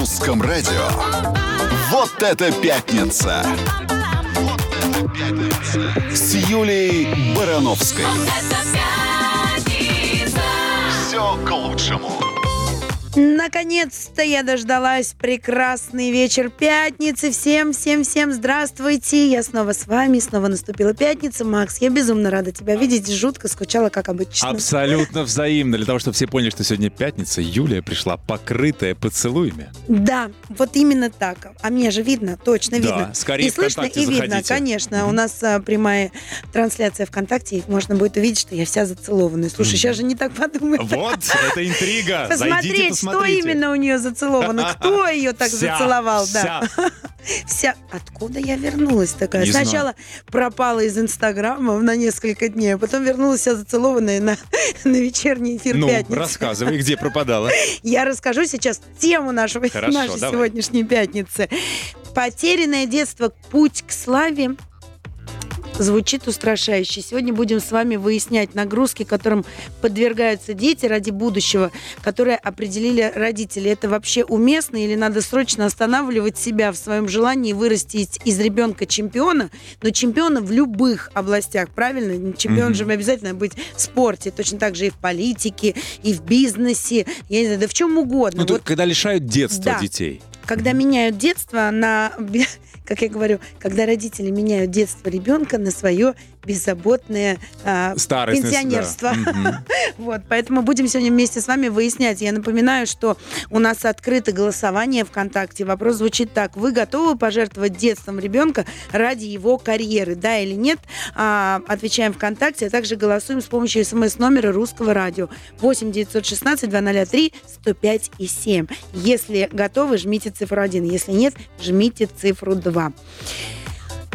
русском радио. Вот это пятница! Вот это пятница! С Юлей Барановской. Все к лучшему. Наконец-то я дождалась прекрасный вечер пятницы. Всем, всем, всем здравствуйте. Я снова с вами, снова наступила пятница. Макс, я безумно рада тебя видеть. Жутко скучала, как обычно. Абсолютно взаимно. Для того, чтобы все поняли, что сегодня пятница, Юлия пришла покрытая поцелуями. Да, вот именно так. А меня же видно, точно Да, видно. скорее и слышно, и видно, заходите. конечно. У нас а, прямая трансляция ВКонтакте, и можно будет увидеть, что я вся зацелованная. Слушай, сейчас же не так подумают. Вот, это интрига. Зайдите, Посмотреть, что посмотрите. именно у нее зацеловано, кто ее так Вся, зацеловал, да. вся. Вся. Откуда я вернулась такая? Не знаю. Сначала пропала из Инстаграма на несколько дней, а потом вернулась вся зацелованная на, на вечерний эфир Ну, пятницы. рассказывай, где пропадала. Я расскажу сейчас тему нашего, Хорошо, нашей давай. сегодняшней пятницы. Потерянное детство. Путь к славе. Звучит устрашающе. Сегодня будем с вами выяснять нагрузки, которым подвергаются дети ради будущего, которые определили родители. Это вообще уместно или надо срочно останавливать себя в своем желании вырастить из ребенка чемпиона, но чемпиона в любых областях, правильно? Чемпион Мгм. же обязательно быть в спорте, точно так же и в политике, и в бизнесе, я не знаю, да в чем угодно. Ну, Вот когда лишают детства Да. детей. когда меняют детство на, как я говорю, когда родители меняют детство ребенка на свое беззаботное Старость. пенсионерство. да. Вот, поэтому будем сегодня вместе с вами выяснять. Я напоминаю, что у нас открыто голосование ВКонтакте. Вопрос звучит так. Вы готовы пожертвовать детством ребенка ради его карьеры? Да или нет? А, отвечаем ВКонтакте, а также голосуем с помощью смс-номера русского радио 8 916 203 105 и 7. Если готовы, жмите цифру 1. Если нет, жмите цифру 2.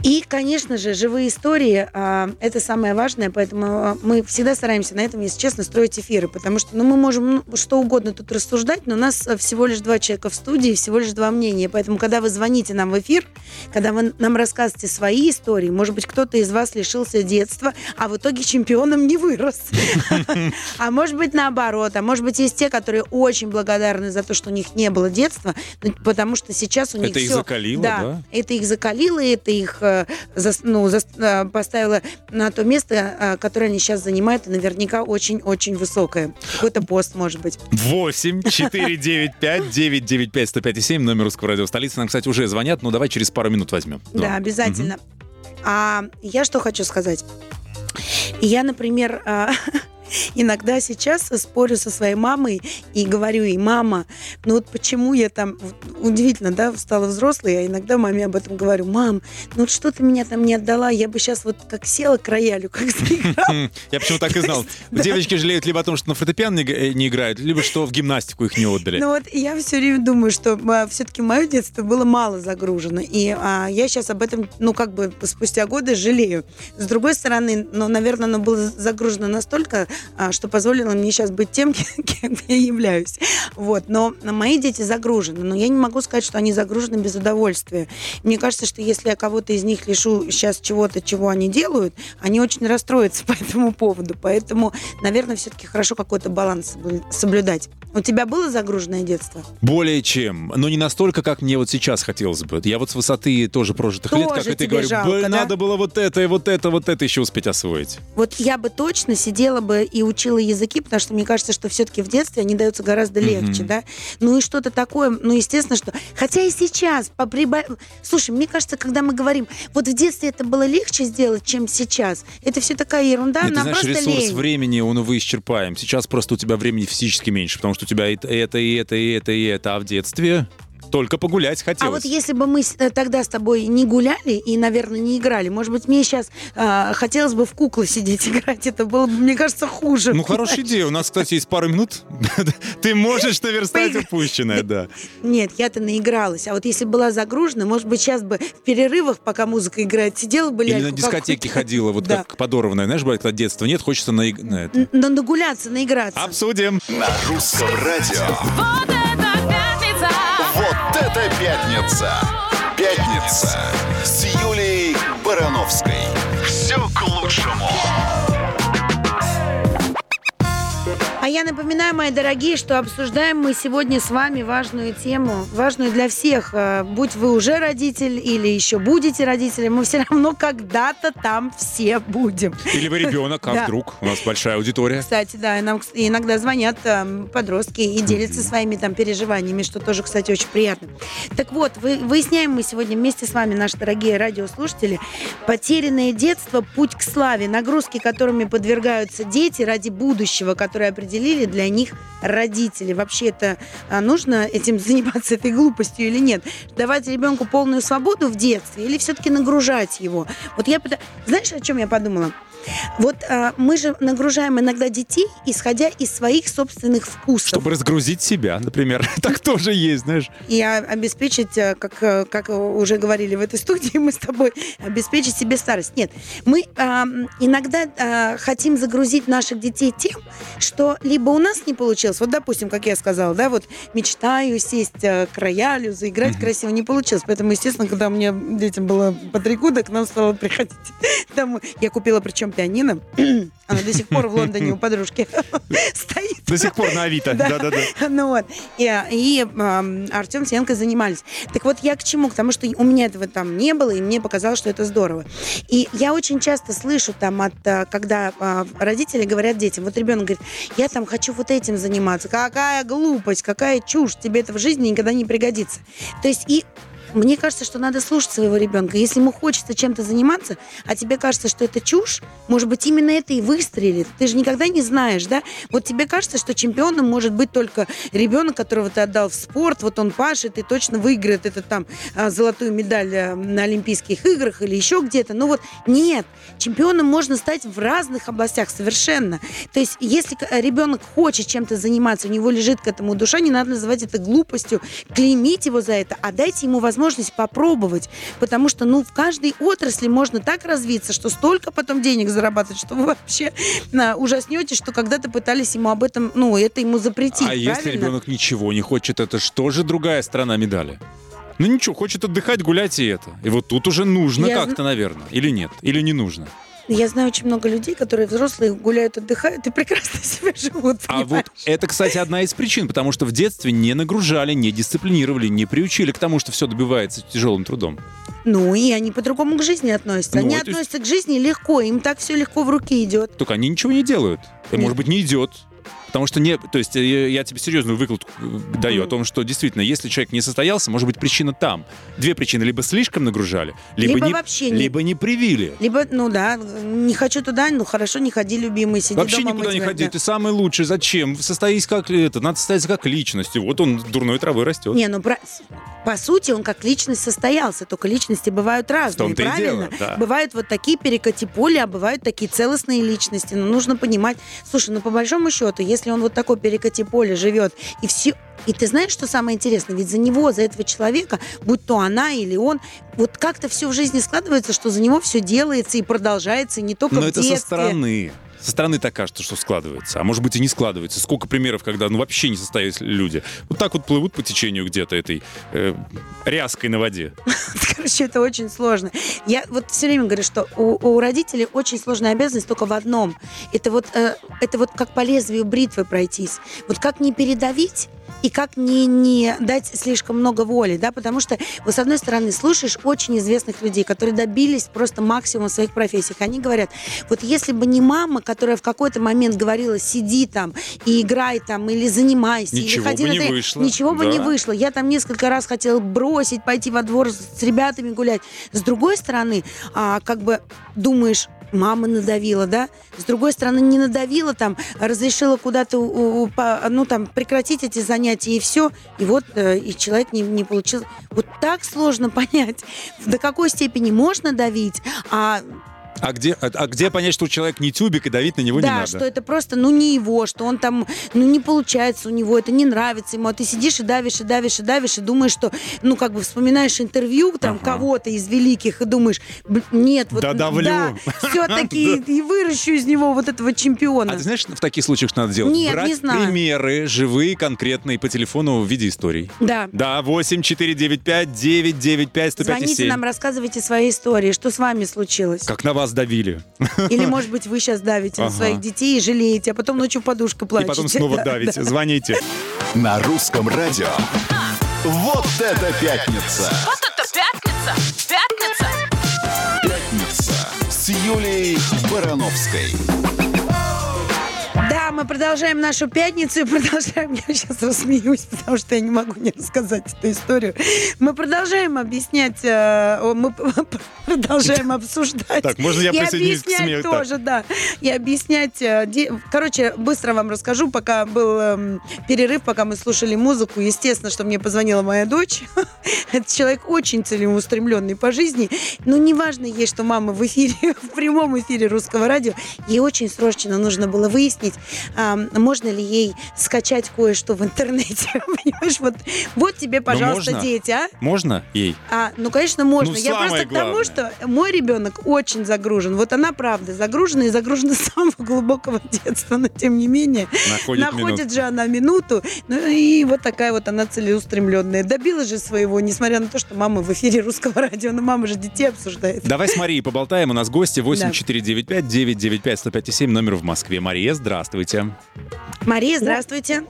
И, конечно же, живые истории а, это самое важное, поэтому а, мы всегда стараемся на этом, если честно, строить эфиры, потому что ну, мы можем ну, что угодно тут рассуждать, но у нас а, всего лишь два человека в студии, всего лишь два мнения. Поэтому, когда вы звоните нам в эфир, когда вы нам рассказываете свои истории, может быть, кто-то из вас лишился детства, а в итоге чемпионом не вырос. А может быть, наоборот. А может быть, есть те, которые очень благодарны за то, что у них не было детства, потому что сейчас у них Это их закалило, да? это их закалило, это их э, зас- ну, зас- э, поставило на то место, э, которое они сейчас занимают, и наверняка очень-очень высокое. Какой-то пост, может быть. 8 495 995 105 7 номер русского радио столицы. Нам, кстати, уже звонят, но давай через пару минут возьмем. Да, обязательно. А я что хочу сказать? Я, например, а, иногда сейчас спорю со своей мамой и говорю ей, мама, ну вот почему я там, удивительно, да, стала взрослой, а иногда маме об этом говорю, мам, ну вот что ты меня там не отдала, я бы сейчас вот как села к роялю, как заиграла. М, Я почему так и знал. Девочки жалеют либо о том, что на фортепиано не э, не играют, либо что в гимнастику их не отдали. Ну вот я все время думаю, что все-таки мое детство было мало загружено. И а, я сейчас об этом, ну, как бы спустя годы жалею. С другой стороны, ну, наверное, оно было загружено настолько, а, что позволило мне сейчас быть тем, кем я являюсь. Вот. Но мои дети загружены. Но я не могу сказать, что они загружены без удовольствия. Мне кажется, что если я кого-то из них лишу сейчас чего-то, чего они делают, они очень расстроятся по этому поводу. Поэтому, наверное, все-таки хорошо какой-то баланс соблю- соблюдать. У тебя было загруженное детство? Более чем. Но не настолько, как мне вот сейчас хотелось бы. Я вот с высоты тоже прожитых лет, как Тоже и ты говорю, жалко, «Блин, да? надо было вот это, и вот это, вот это еще успеть освоить. Вот я бы точно сидела бы и учила языки, потому что мне кажется, что все-таки в детстве они даются гораздо легче, Мгм. да. Ну и что-то такое, ну естественно, что... Хотя и сейчас, по приба- слушай, мне кажется, когда мы говорим, вот в детстве это было легче сделать, чем сейчас, это все такая ерунда, Нет, ты она знаешь, просто ресурс лень. времени, он, увы, исчерпаем. Сейчас просто у тебя времени физически меньше, потому что у тебя и это, и это, и это, и это. А в детстве только погулять А хотелось. вот если бы мы э, тогда с тобой не гуляли и, наверное, не играли, может быть, мне сейчас хотелось бы в куклы сидеть играть, это было бы, мне кажется, хуже. Ну, хорошая идея. У нас, кстати, есть пару минут. Ты можешь наверстать упущенное, да. Нет, я-то наигралась. А вот если была загружена, может быть, сейчас бы в перерывах, пока музыка играет, сидела бы Или на дискотеке ходила, вот как подорванная, знаешь, бывает, когда детства нет, хочется на, нагуляться, наиграться. Обсудим. На русском радио. Вот это пятница! Вот это пятница! Пятница с Юлей Барановской. Я напоминаю, мои дорогие, что обсуждаем мы сегодня с вами важную тему, важную для всех. Э, Будь вы уже родитель или еще будете родителем, мы все равно когда-то там все будем. Или вы ребенок, а Да. вдруг? У нас большая аудитория. Кстати, да, нам иногда звонят эм, подростки и делятся своими там переживаниями, что тоже, кстати, очень приятно. Так вот, вы- выясняем мы сегодня вместе с вами, наши дорогие радиослушатели, потерянное детство, путь к славе, нагрузки, которыми подвергаются дети ради будущего, которое определили для них родители. Вообще это а, нужно этим заниматься, этой глупостью или нет? Давать ребенку полную свободу в детстве или все-таки нагружать его? Вот я, знаешь, о чем я подумала? Вот а, мы же нагружаем иногда детей, исходя из своих собственных вкусов. Чтобы разгрузить себя, например. Так тоже есть, знаешь. И обеспечить, а, как, а, как уже говорили в этой студии мы с тобой, обеспечить себе старость. Нет, мы а, иногда а, хотим загрузить наших детей тем, что либо у нас не получилось, вот допустим, как я сказала, да, вот мечтаю сесть а, к роялю, заиграть красиво, не получилось. Поэтому, естественно, когда мне детям было по три года, к нам стало приходить домой. Я купила причем пианино, оно до сих пор в Лондоне у подружки стоит. До сих пор на Авито. Да-да-да. Ну вот. И, и ам, Артем с Янкой занимались. Так вот, я к чему? К тому, что у меня этого там не было, и мне показалось, что это здорово. И я очень часто слышу там, от, а, когда а, родители говорят детям, вот ребенок говорит, я там хочу вот этим заниматься. Какая глупость, какая чушь, тебе это в жизни никогда не пригодится. То есть и мне кажется, что надо слушать своего ребенка. Если ему хочется чем-то заниматься, а тебе кажется, что это чушь, может быть, именно это и выстрелит. Ты же никогда не знаешь, да? Вот тебе кажется, что чемпионом может быть только ребенок, которого ты отдал в спорт, вот он пашет и точно выиграет это там а, золотую медаль а, на Олимпийских играх или еще где-то. Ну вот нет, чемпионом можно стать в разных областях совершенно. То есть если к- ребенок хочет чем-то заниматься, у него лежит к этому душа, не надо называть это глупостью, клеймить его за это, а дайте ему возможность попробовать. Потому что, ну, в каждой отрасли можно так развиться, что столько потом денег зарабатывать, что вы вообще а, ужаснетесь, что когда-то пытались ему об этом, ну, это ему запретить. А если правильно? ребенок ничего не хочет, это что же другая сторона медали? Ну ничего, хочет отдыхать, гулять и это. И вот тут уже нужно Я как-то, наверное. Или нет? Или не нужно? Я знаю очень много людей, которые взрослые гуляют, отдыхают и прекрасно себя живут. А вот это, кстати, одна из причин, потому что в детстве не нагружали, не дисциплинировали, не приучили к тому, что все добивается тяжелым трудом. Ну, и они по-другому к жизни относятся. Ну, они относятся к жизни легко, им так все легко в руки идет. Только они ничего не делают. Нет. может быть, не идет. Потому что не, то есть э, я тебе серьезную выкладку э, даю о том, что действительно, если человек не состоялся, может быть причина там. Две причины: либо слишком нагружали, либо, Либо не, вообще не- либо не привили. Либо, ну да, не хочу туда, ну хорошо, не ходи, любимый, сиди Вообще дома никуда не ходи, ты самый лучший. Зачем? Состоись как это, надо состояться как личность. И вот он дурной травой растет. Не, ну про- по сути он как личность состоялся, только личности бывают разные, и правильно? дело, да. Бывают вот такие перекати поля, а бывают такие целостные личности. Но нужно понимать, слушай, ну по большому счету, если он вот такой перекати поле живет и все, и ты знаешь, что самое интересное? Ведь за него, за этого человека, будь то она или он, вот как-то все в жизни складывается, что за него все делается и продолжается, и не только Но в это детстве. со стороны. Со стороны так кажется, что складывается. А может быть и не складывается. Сколько примеров, когда ну вообще не состоялись люди. Вот так вот плывут по течению где-то этой э, ряской на воде. Короче, это очень сложно. Я вот все время говорю, что у, у родителей очень сложная обязанность только в одном. Это вот, э, это вот как по лезвию бритвы пройтись. Вот как не передавить и как не, не дать слишком много воли, да, потому что, вот, с одной стороны, слушаешь очень известных людей, которые добились просто максимума в своих профессиях. Они говорят, вот если бы не мама, которая в какой-то момент говорила, сиди там и играй там, или занимайся, или Ничего ходи бы на не тренинг», вышло. Ничего бы не Да. вышло. Я там несколько раз хотела бросить, пойти во двор с ребятами гулять. С другой стороны, а, как бы думаешь, мама надавила, да? С другой стороны, не надавила там, разрешила куда-то, ну там, прекратить эти занятия и все. И вот э, и человек не, не получил. Вот так сложно понять, до какой степени можно давить, а А где, а, а где понять, что человек не тюбик и давить на него не да, надо? что это просто, ну, не его, что он там, ну, не получается у него, это не нравится ему, а ты сидишь и давишь, и давишь, и давишь, и думаешь, что, ну, как бы вспоминаешь интервью там Ага. кого-то из великих, и думаешь, «Б- нет, вот, Да давлю. все-таки и выращу из него вот этого чемпиона. А ты знаешь, в таких случаях что надо делать? Нет, Брать не знаю. примеры живые, конкретные по телефону в виде историй. Да. Да, 8 495 995 105 Звоните 7. нам, рассказывайте свои истории, что с вами случилось. Как на вас вас давили. Или, может быть, вы сейчас давите на Ага. своих детей и жалеете, а потом ночью подушка И плачете. потом снова Да, давите. да. Звоните. На русском радио. Вот это пятница! Вот это пятница! Пятница! Пятница с Юлией Барановской. Мы продолжаем нашу пятницу и продолжаем, я сейчас рассмеюсь, потому что я не могу не рассказать эту историю. Мы продолжаем объяснять, э, мы продолжаем обсуждать. Так, можно я присоединюсь к смеху? Тоже, да. И объяснять. э, Короче, быстро вам расскажу, пока был эм, перерыв, пока мы слушали музыку. Естественно, что мне позвонила моя дочь. Это человек очень целеустремленный по жизни. Но неважно ей, что мама в эфире, в прямом эфире русского радио. Ей очень срочно нужно было выяснить, а, можно ли ей скачать кое-что в интернете. Понимаешь, вот, вот тебе, пожалуйста, можно. дети, а? Можно ей? А, ну, конечно, можно. Ну, Я самое просто к тому, главное. что мой ребенок очень загружен. Вот она, правда, загружена и загружена с самого глубокого детства, но тем не менее. Находит находит же она минуту. Ну и вот такая вот она целеустремленная. Добилась же своего, несмотря на то, что мама в эфире русского радио, но мама же детей обсуждает. Давай с Марией поболтаем. У нас гости 8495-995-105-7, номер в Москве. Мария, здравствуйте. Мария, здравствуйте.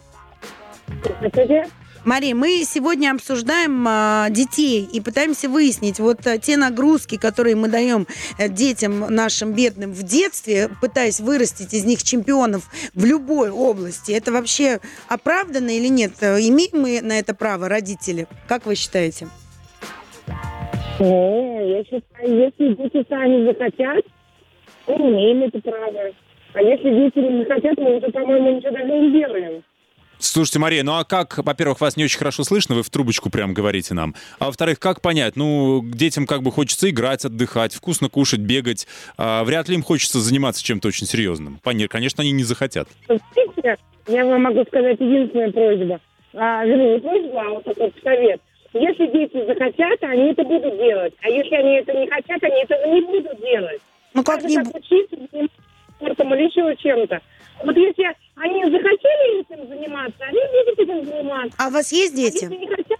Мария, мы сегодня обсуждаем а, детей и пытаемся выяснить вот а, те нагрузки, которые мы даем э, детям нашим бедным в детстве, пытаясь вырастить из них чемпионов в любой области. Это вообще оправдано или нет? Э, Имеем мы на это право, родители? Как вы считаете? Ну, я считаю, если дети сами захотят, мы имеем это право. А если дети не захотят, мы уже, по-моему, ничего даже не делаем. Слушайте, Мария, ну а как, во-первых, вас не очень хорошо слышно, вы в трубочку прям говорите нам. А во-вторых, как понять? Ну, детям как бы хочется играть, отдыхать, вкусно кушать, бегать. А, вряд ли им хочется заниматься чем-то очень серьезным. Понятно, конечно, они не захотят. Я вам могу сказать единственная просьба. А, вернее, не просьба, а вот такой совет. Если дети захотят, они это будут делать. А если они это не хотят, они этого не будут делать. Ну как не... учиться, спортом или еще чем-то. Вот если они захотели этим заниматься, они будут этим заниматься. А у вас есть А дети? если не хотят?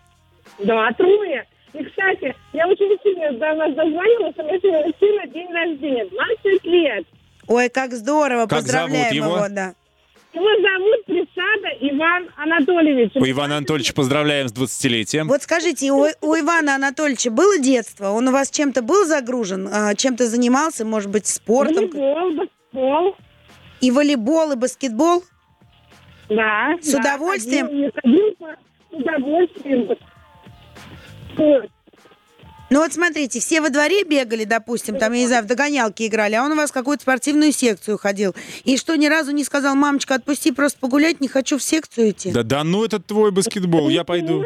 Да, трое. И, кстати, я очень сильно до вас дозвонилась, у меня сегодня сына день рождения, 20 лет. Ой, как здорово, Как поздравляем зовут его? да. Его зовут Присада Иван Анатольевич. У Ивана Анатольевича поздравляем с 20-летием. Вот скажите, у, у Ивана Анатольевича было детство? Он у вас чем-то был загружен? А, чем-то занимался, может быть, спортом? Волейбол, баскетбол. И волейбол, и баскетбол? Да. С да, удовольствием? Ходил, ходил с удовольствием. Вот. Ну вот смотрите, все во дворе бегали, допустим, там, я не знаю, в догонялки играли, а он у вас в какую-то спортивную секцию ходил. И что, ни разу не сказал, мамочка, отпусти, просто погулять, не хочу в секцию идти? Да, да, ну это твой баскетбол, я пойду.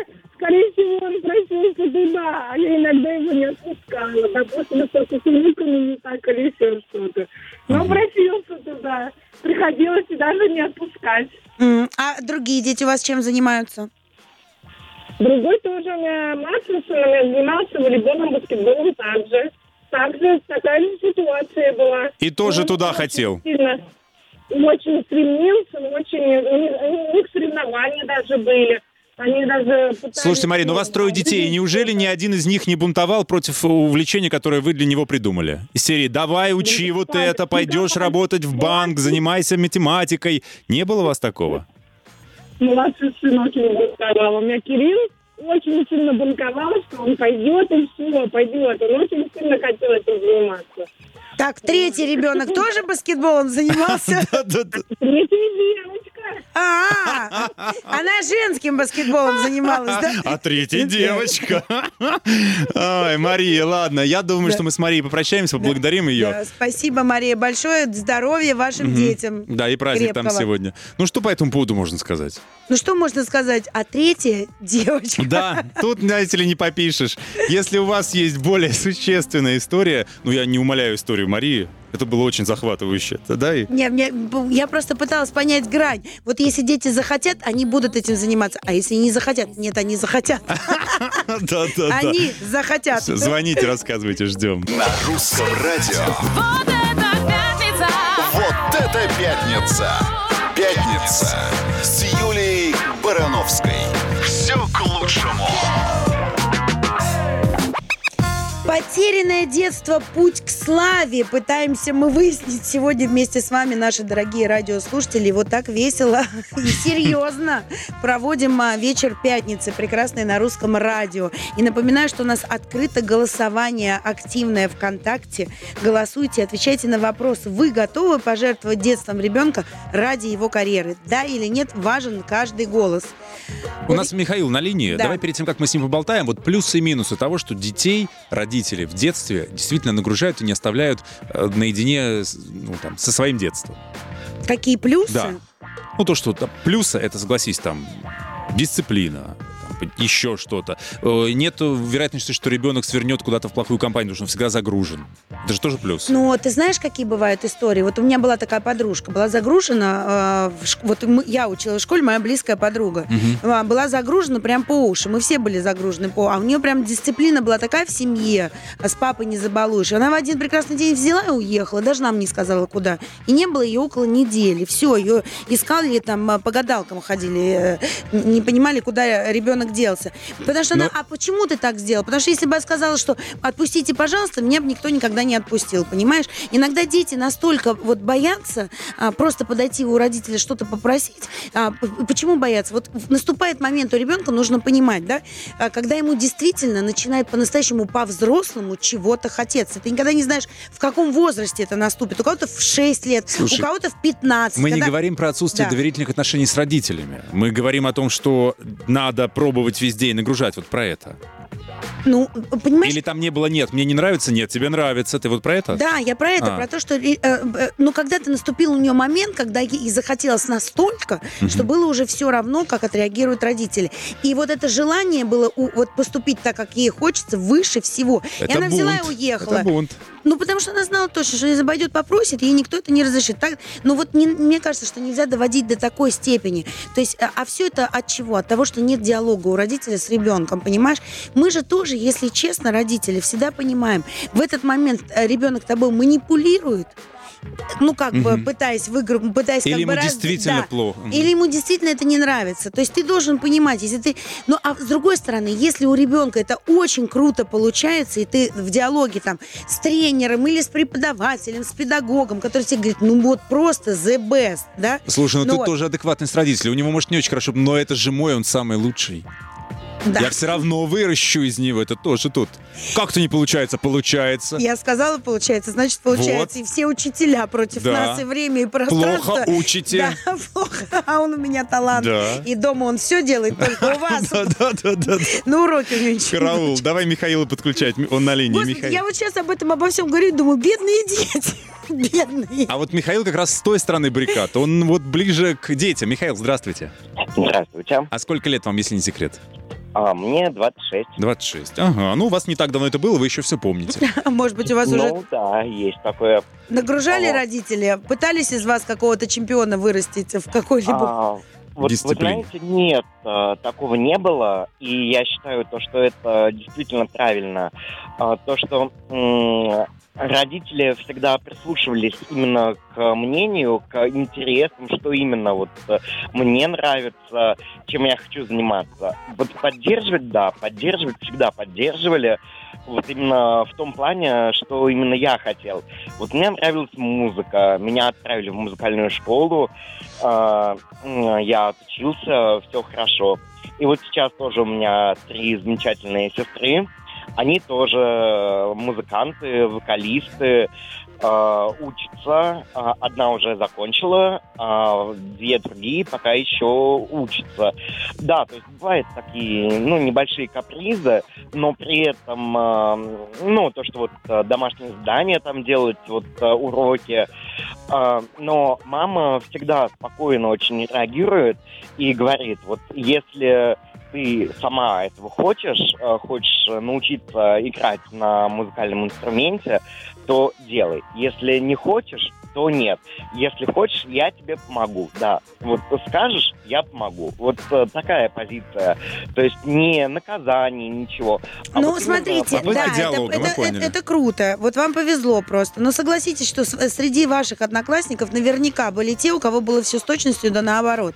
Скорее всего, он просился туда, а я иногда его не отпускала. Допустим, что-то с внуками не так или еще что-то. Но просился туда. Приходилось и даже не отпускать. М, А другие дети у вас чем занимаются? Другой тоже у меня младший сын у меня занимался волейболом, баскетболом также. Также такая же ситуация была. И тоже Он туда очень хотел. сильно- очень стремился, очень... У них соревнования даже были. Они даже пытались... Слушайте, Мария, ну у вас трое детей, и неужели ни один из них не бунтовал против увлечения, которое вы для него придумали? Из серии «давай, учи вот это, пойдешь работать в банк, занимайся математикой». Не было у вас такого? Младший сын очень бунтовал. У меня Кирилл очень сильно бунтовал, что он пойдет и все, пойдет. Он очень сильно хотел этим заниматься. Так, третий ребенок тоже баскетболом занимался? Третья девочка. А, она женским баскетболом занималась, да? А третья девочка. Ой, Мария, ладно. Я думаю, что мы с Марией попрощаемся, поблагодарим Да, ее. Спасибо, Мария, большое. Здоровья вашим детям. Да, и праздник там сегодня. Ну, что по этому поводу можно сказать? Ну что можно сказать? А третья девочка. Да, тут, знаете ли, не попишешь. Если у вас есть более существенная история, ну, я не умоляю историю Марии, это было очень захватывающе. Да, и... Не, мне- я просто пыталась понять грань. Вот если дети захотят, они будут этим заниматься. А если не захотят? Нет, они захотят. Да, да, да. Они захотят. Звоните, рассказывайте, ждем. На русском радио. Вот это пятница! Вот это пятница! Пятница с Юлией Барановской. Потерянное детство – путь к Ярославе пытаемся мы выяснить сегодня вместе с вами, наши дорогие радиослушатели. Вот так весело и серьезно проводим а, вечер пятницы, прекрасный на русском радио. И напоминаю, что у нас открыто голосование активное ВКонтакте. Голосуйте, отвечайте на вопрос. Вы готовы пожертвовать детством ребенка ради его карьеры? Да или нет? Важен каждый голос. У нас Михаил на линии. Да. Давай перед тем, как мы с ним поболтаем, вот плюсы и минусы того, что детей родители в детстве действительно нагружают и не оставляют э, наедине ну, там, со своим детством. Какие плюсы? Да. Ну, то, что плюсы, это, согласись, там, дисциплина, там, еще что-то. Э, Нет вероятности, что ребенок свернет куда-то в плохую компанию, потому что он всегда загружен. Это же тоже плюс. Ну, ты знаешь, какие бывают истории? Вот у меня была такая подружка, была загружена, э, шк- вот я училась в школе, моя близкая подруга, А, была загружена прям по уши, мы все были загружены по, а у нее прям дисциплина была такая в семье, а с папой не забалуешь. Она в один прекрасный день взяла и уехала, даже нам не сказала куда. И не было ее около недели. Все, ее искали там а, по гадалкам ходили, не понимали, куда ребенок делся. Потому что она, Но- а почему ты так сделал? Потому что если бы я сказала, что отпустите, пожалуйста, меня бы никто никогда не отпустил, понимаешь? Иногда дети настолько вот боятся а, просто подойти у родителя что-то попросить. А, почему боятся? Вот наступает момент у ребенка, нужно понимать, да, а, когда ему действительно начинает по-настоящему по-взрослому чего-то хотеться. Ты никогда не знаешь, в каком возрасте это наступит. У кого-то в 6 лет, Слушай, у кого-то в 15. Мы не когда- говорим про отсутствие Да. доверительных отношений с родителями. Мы говорим о том, что надо пробовать везде и нагружать вот про это. Ну, понимаешь, Или там не было нет, мне не нравится, нет, тебе нравится. Ты вот про это? Да, я про это, А. про то, что, э, э, ну, когда-то наступил у нее момент, когда ей захотелось настолько, что было уже все равно, как отреагируют родители. И вот это желание было у- вот поступить так, как ей хочется, выше всего. Это и она взяла и бунт. уехала. Это бунт. Ну, потому что она знала точно, что если обойдет, попросит, ей никто это не разрешит. Так, ну, вот не- мне кажется, что нельзя доводить до такой степени. То есть, а, а все это от чего? От того, что нет диалога у родителя с ребенком, понимаешь? Мы же тоже, если честно, родители, всегда понимаем, в этот момент э, ребенок тобой манипулирует, ну, как бы, Мгм. пытаясь выиграть, пытаясь Или как бы ему раз- действительно да. плохо. Или ему действительно это не нравится. То есть ты должен понимать, если ты... Ну, а с другой стороны, если у ребенка это очень круто получается, и ты в диалоге там с тренером или с преподавателем, с педагогом, который тебе говорит, ну вот просто the best, да? Слушай, ну, Ну тут вот. тоже адекватность родителей. У него, может, не очень хорошо, но это же мой, он самый лучший. Да. Я все равно выращу из него, это тоже тут. Как-то не получается, получается. Я сказала, получается, значит, получается, Вот. и все учителя против Да. нас, и время, и пространство. Плохо учите. Да, плохо, а он у меня талант. Да. И дома он все делает, только у вас. Да, да, да, да. На уроке у не Караул, давай Михаила подключать, он на линии. Господи, Михаил. я вот сейчас об этом обо всем говорю и думаю, бедные дети. Бедные. А вот Михаил как раз с той стороны баррикад. Он вот ближе к детям. Михаил, здравствуйте. Здравствуйте. А сколько лет вам, если не секрет? А, мне 26. 26. Ага, ну у вас не так давно это было, вы еще все помните. А Может быть, у вас уже Ну да, есть такое. нагружали родители? Пытались из вас какого-то чемпиона вырастить в какой-либо... Вот вы знаете, нет, а, такого не было. И я считаю то, что это действительно правильно. А, то, что родители всегда прислушивались именно к мнению, к интересам, что именно вот э, мне нравится, чем я хочу заниматься. Вот поддерживать, да, поддерживать всегда поддерживали. Вот именно в том плане, что именно я хотел. Вот мне нравилась музыка, меня отправили в музыкальную школу, а, я отучился, все хорошо. И вот сейчас тоже у меня три замечательные сестры. Они тоже музыканты, вокалисты, а, учатся. А, Одна уже закончила, а две другие пока еще учатся. Да, то есть бывают такие, ну, небольшие капризы, но при этом, ну, то, что вот домашние задания там делать, вот уроки, но мама всегда спокойно очень реагирует и говорит, вот если ты сама этого хочешь, хочешь научиться играть на музыкальном инструменте, то делай. Если не хочешь, то нет. Если хочешь, я тебе помогу. Да. Вот скажешь, я помогу. Вот э, такая позиция. То есть не наказание, ничего. а Ну, вот смотрите, да, это, диалога, это- поняли. это- это круто. Вот вам повезло просто. Но согласитесь, что с- среди ваших одноклассников наверняка были те, у кого было все с точностью да наоборот.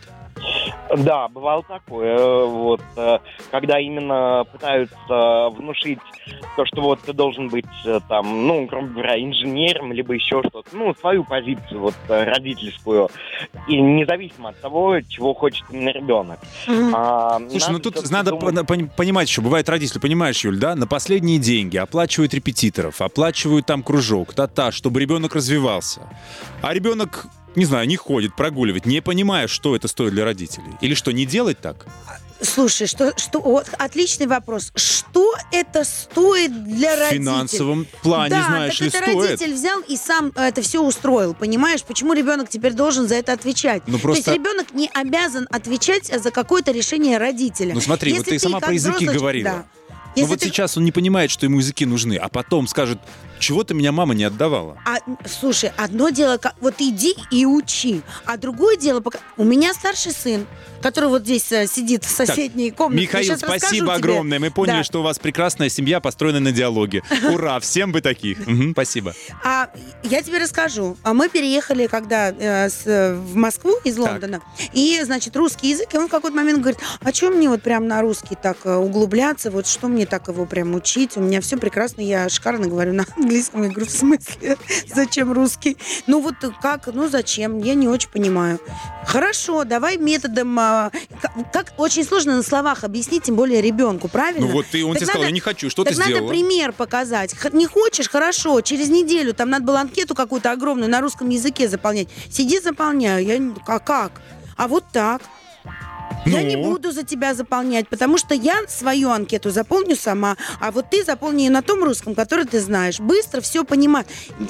Да, бывало такое, э, вот, э, когда именно пытаются внушить то, что вот ты должен быть э, там, ну, грубо говоря, инженером, либо еще что-то, ну, свою позицию вот родительскую, и независимо от того, чего хочет именно ребенок. А, Слушай, ну тут надо думать- пон- пон- понимать еще, бывает родители, понимаешь, Юль, да, на последние деньги оплачивают репетиторов, оплачивают там кружок, та-та, чтобы ребенок развивался. А ребенок, не знаю, не ходит, прогуливает, не понимая, что это стоит для родителей. Или что, не делать так? Слушай, что, что, вот, отличный вопрос. Что это стоит для В родителей? финансовом плане, да, знаешь так ли, это стоит. родитель взял и сам это все устроил, понимаешь? Почему ребенок теперь должен за это отвечать? Ну, То просто- есть ребенок не обязан отвечать за какое-то решение родителя. Ну, смотри, вот Если ты сама про языки взрослый- говорила. Да. Но Если вот ты- сейчас он не понимает, что ему языки нужны, а потом скажет, чего ты меня мама не отдавала? А, слушай, одно дело, вот иди и учи, а другое дело, пока... у меня старший сын, который вот здесь э, сидит в соседней комнате. Я Михаил, спасибо тебе. огромное. Мы поняли, Да. что у вас прекрасная семья, построена на диалоге. Ура, всем бы таких. Спасибо. А я тебе расскажу. А мы переехали, когда э, э, в Москву из Так. Лондона, и, значит, русский язык, и он в какой-то момент говорит, а что мне вот прям на русский так углубляться, вот что мне так его прям учить? У меня все прекрасно, я шикарно говорю на английском. Я говорю, в смысле? Зачем русский? Ну вот как, ну зачем? Я не очень понимаю. Хорошо, давай методом... а, как, очень сложно на словах объяснить, тем более ребенку, правильно? Ну вот ты, он Так тебе сказал, надо- я не хочу, что так ты надо сделала? пример показать. Не хочешь, хорошо. Через неделю там надо было анкету какую-то огромную на русском языке заполнять. Сиди, заполняю. Я не- а как? А вот так. Я Ну? не буду за тебя заполнять, потому что я свою анкету заполню сама, а вот ты заполни ее на том русском, который ты знаешь. Быстро все понимать.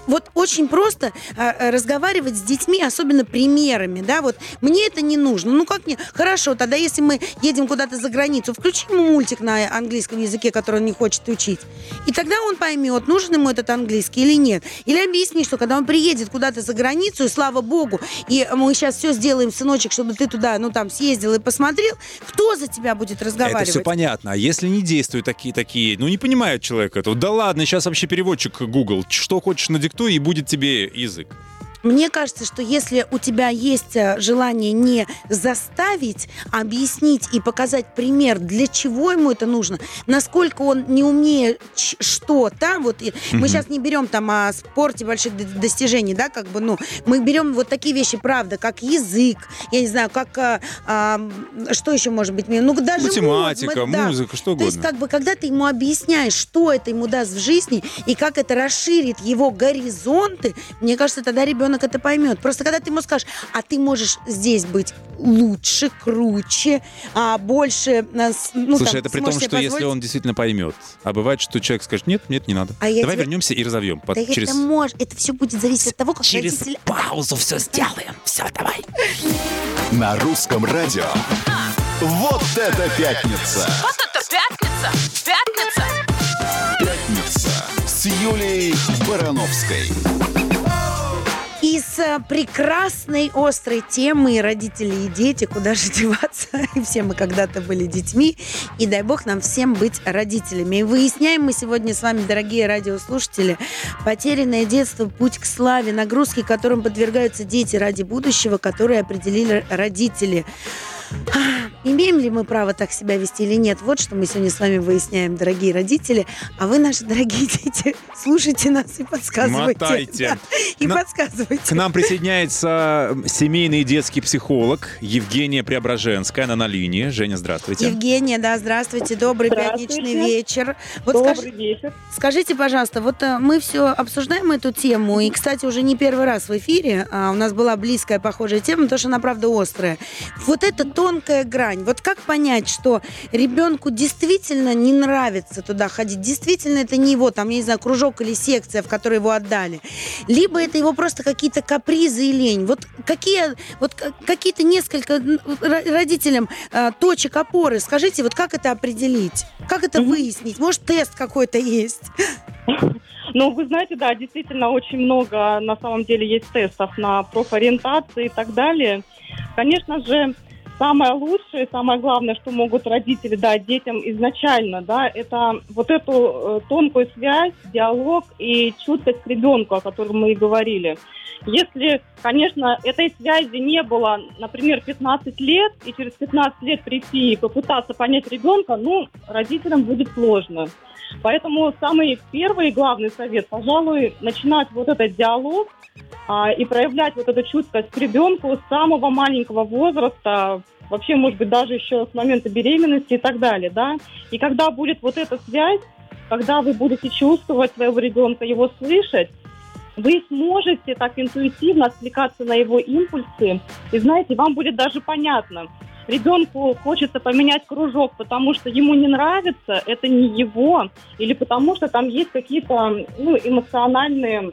Вот очень просто а, разговаривать с детьми, особенно примерами, да, вот мне это не нужно. Ну как мне? Хорошо, тогда если мы едем куда-то за границу, включи ему мультик на английском языке, который он не хочет учить. И тогда он поймет, нужен ему этот английский или нет. Или объясни, что когда он приедет куда-то за границу, и слава богу, и мы сейчас все сделаем, сыночек, чтобы ты туда, ну там, съездил и посмотрел, кто за тебя будет разговаривать? Это все понятно. А если не действуют такие, такие, ну не понимает человек этого, да ладно, сейчас вообще переводчик Google, что хочешь надиктуй, и будет тебе язык. Мне кажется, что если у тебя есть э, желание не заставить, а объяснить и показать пример, для чего ему это нужно, насколько он не умеет что-то, вот и мы сейчас не берем там о спорте больших достижений, да, как бы, ну, мы берем вот такие вещи, правда, как язык, я не знаю, как, а, а, что еще может быть, ну, даже Математика, муз- да. музыка, что То есть, угодно. как бы, когда ты ему объясняешь, что это ему даст в жизни и как это расширит его горизонты, мне кажется, тогда ребенок это поймет. Просто когда ты ему скажешь, а ты можешь здесь быть лучше, круче, а больше... с- Ну, Слушай, там, это при том, что если позволить. он действительно поймет. А бывает, что человек скажет, нет, нет, не надо. А Давай тебе- вернемся и разовьем. Под- Да через это может, это все будет зависеть от того, как через родители... паузу все сделаем. Все, давай. На русском радио. Вот это пятница! Вот это пятница! Пятница! Пятница с Юлией Барановской. Из э, прекрасной острой темы родители и дети, куда же деваться, и все мы когда-то были детьми, и дай бог нам всем быть родителями. И выясняем мы сегодня с вами, дорогие радиослушатели, потерянное детство, путь к славе, нагрузки, которым подвергаются дети ради будущего, которые определили родители. Имеем ли мы право так себя вести или нет? Вот что мы сегодня с вами выясняем, дорогие родители. А вы, наши дорогие дети, слушайте нас и подсказывайте. Мотайте. Да, и На- подсказывайте. К нам присоединяется семейный и детский психолог Евгения Преображенская. Она на линии. Женя, здравствуйте. Евгения, да, здравствуйте, добрый Здравствуйте. пятничный вечер. Вот Добрый скажи- вечер. скажите, пожалуйста, вот э, мы все обсуждаем эту тему, и, кстати, уже не первый раз в эфире а, у нас была близкая, похожая тема, потому что она, правда, острая. Вот эта тонкая грань, вот как понять, что ребенку действительно не нравится туда ходить, действительно это не его, там, я не знаю, кружок или секция, в которой его отдали, либо это его просто какие-то капризы и лень. Вот какие, вот какие-то несколько родителям э, точек опоры, скажите, вот как это определить? Как это выяснить? Может, тест какой-то есть? Ну, вы знаете, да, действительно очень много на самом деле есть тестов на профориентации и так далее. Конечно же, самое лучшее, самое главное, что могут родители дать детям изначально, да, это вот эту э, тонкую связь, диалог и чуткость к ребенку, о котором мы и говорили. Если, конечно, этой связи не было, например, 15 лет, и через 15 лет прийти и попытаться понять ребенка, ну, родителям будет сложно. Поэтому самый первый и главный совет, пожалуй, начинать вот этот диалог а, и проявлять вот эту чуткость к ребенку с самого маленького возраста, вообще, может быть, даже еще с момента беременности и так далее, да. И когда будет вот эта связь, когда вы будете чувствовать своего ребенка, его слышать, вы сможете так интуитивно отвлекаться на его импульсы. И знаете, вам будет даже понятно, ребенку хочется поменять кружок, потому что ему не нравится, это не его, или потому что там есть какие-то ну, эмоциональные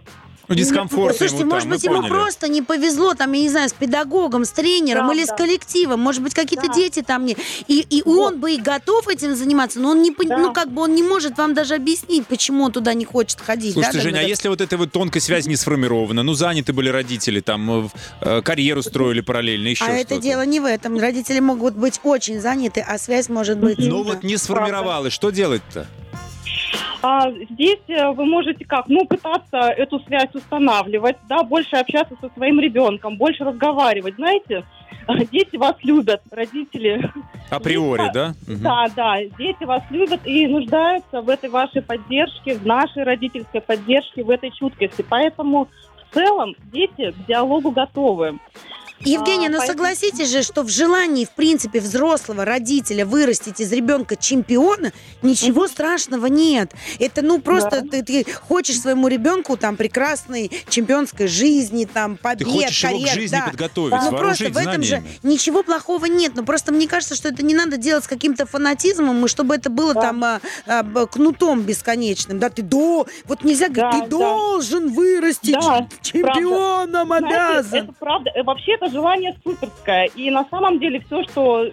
Ну, дискомфорт Слушайте, ему может там, быть, ему поняли. просто не повезло, там, я не знаю, с педагогом, с тренером Да, или с да. коллективом. Может быть, какие-то Да. дети там не... И, и он бы и готов этим заниматься, но он не, пон- Да. ну, как бы он не может вам даже объяснить, почему он туда не хочет ходить. Слушайте, да, Женя, а если вот эта вот тонкая связь не сформирована, ну, заняты были родители, там, э, в- э, карьеру строили параллельно, еще А что-то. это дело не в этом. Родители могут быть очень заняты, а связь может быть... Ну, вот не сформировалось, что делать-то? А здесь э, вы можете как? Ну, пытаться эту связь устанавливать, да, больше общаться со своим ребенком, больше разговаривать. Знаете, дети вас любят, родители. Априори, да? Да, да, дети вас любят и нуждаются в этой вашей поддержке, в нашей родительской поддержке, в этой чуткости. Поэтому в целом дети к диалогу готовы. Евгения, А, ну поэтому- согласитесь же, что в желании, в принципе, взрослого родителя вырастить из ребенка чемпиона, ничего страшного нет. Это, ну, просто ты, ты хочешь своему ребенку там прекрасной чемпионской жизни, там, Ты побед, хочешь его к карьер, жизни да. подготовить, Ну, просто в этом же ничего плохого нет. Но просто мне кажется, что это не надо делать с каким-то фанатизмом, и чтобы это было Да. там а, а, кнутом бесконечным. Да, ты до... Вот нельзя говорить, Да, ты да. должен вырасти Да, ч- чемпионом, Знаете, обязан. это правда. э, Вообще это желание суперское. И на самом деле все, что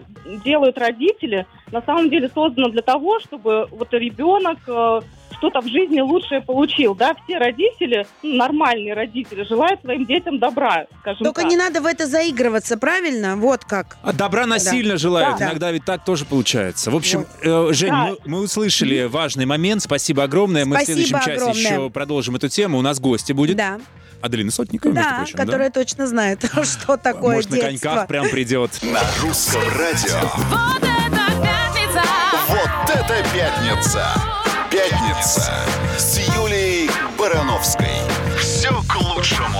делают родители, на самом деле создано для того, чтобы вот ребенок э, что-то в жизни лучшее получил. Да, все родители, ну, нормальные родители, желают своим детям добра, скажем Только так. не надо в это заигрываться, правильно? Вот как. А добра насильно желают. Да. Иногда ведь так тоже получается. В общем, э, Жень, Да. мы, мы услышали важный момент. Спасибо огромное. Мы в Спасибо следующем часе огромное. еще продолжим эту тему. У нас гости будет. Да, Аделина Сотникова, между да, прочим. да? которая точно знает, что такое Может, на детство. коньках прям придет. На русском радио. Вот это пятница! Вот это пятница! Пятница с Юлией Барановской. Все к лучшему.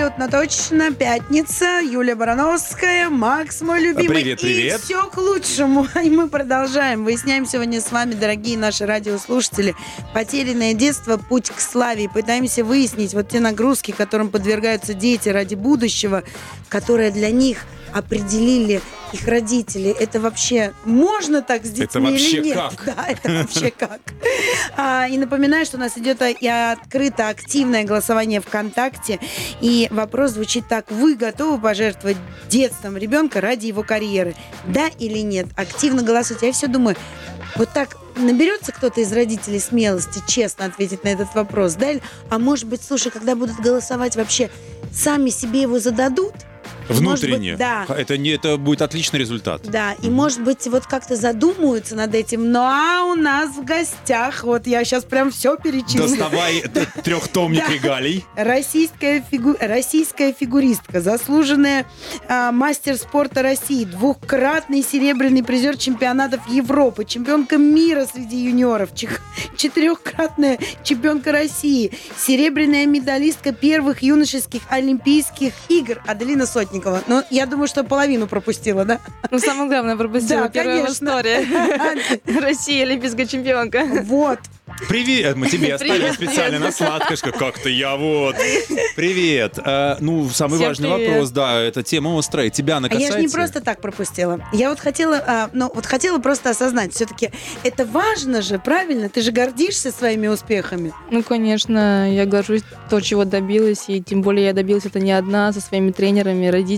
Абсолютно точно. Пятница. Юлия Барановская, Макс мой любимый. Привет, привет. И все к лучшему. И мы продолжаем. Выясняем сегодня с вами, дорогие наши радиослушатели, потерянное детство, путь к славе. И пытаемся выяснить вот те нагрузки, которым подвергаются дети ради будущего, которые для них определили их родители. Это вообще можно так с детьми Это вообще или нет? как? Да, это вообще как. А, И напоминаю, что у нас идет и открыто активное голосование ВКонтакте. И вопрос звучит так. Вы готовы пожертвовать детством ребенка ради его карьеры? Да или нет? Активно голосуйте. Я все думаю, вот так наберется кто-то из родителей смелости честно ответить на этот вопрос, да? А может быть, слушай, когда будут голосовать вообще, сами себе его зададут? Может быть, Внутренне. да. Это, не, это будет отличный результат. Да, и может быть вот как-то задумаются над этим. Ну а у нас в гостях, вот я сейчас прям все перечислю. Доставай трехтомник регалий. Российская, фигу... Российская фигуристка, заслуженная а, мастер спорта России, двухкратный серебряный призер чемпионатов Европы, чемпионка мира среди юниоров, четырехкратная чемпионка России, серебряная медалистка первых юношеских Олимпийских игр Аделина Сотникова. Ну, я думаю, что половину пропустила, да? Ну, самое главное пропустила. Да, Первая конечно. истории. Россия олимпийская чемпионка. Вот. Привет, мы тебе оставили Привет, специально на сладкое. Как-то я вот. Привет. Э, ну, самый Всем важный привет. вопрос, да, это тема острая. Тебя она А я касается? же не просто так пропустила. Я вот хотела, а, ну, вот хотела просто осознать, все-таки это важно же, правильно? Ты же гордишься своими успехами. Ну, конечно, я горжусь то, чего добилась, и тем более я добилась это не одна, со своими тренерами, родителями,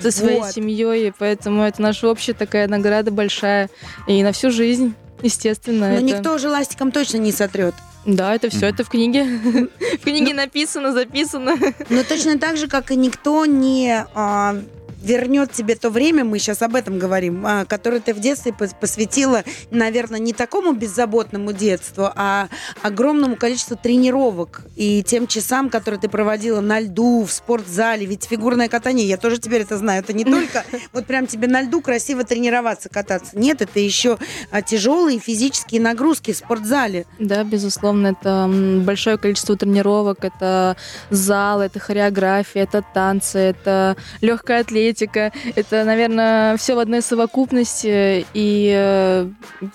со своей Вот. семьей, и поэтому это наша общая такая награда большая, и на всю жизнь, естественно. Но это- никто уже ластиком точно не сотрет. Да, это все, это в книге. В книге написано, записано. Но точно так же, как и никто не а, вернет тебе то время, мы сейчас об этом говорим, а, которое ты в детстве пос- посвятила, наверное, не такому беззаботному детству, а огромному количеству тренировок и тем часам, которые ты проводила на льду, в спортзале. Ведь фигурное катание, я тоже теперь это знаю, это не только вот прям тебе на льду красиво тренироваться, кататься. Нет, это еще а, тяжелые физические нагрузки в спортзале. Да, безусловно, это большое количество тренировок, это зал, это хореография, это танцы, это легкая атлетика. Это, наверное, все в одной совокупности, и э,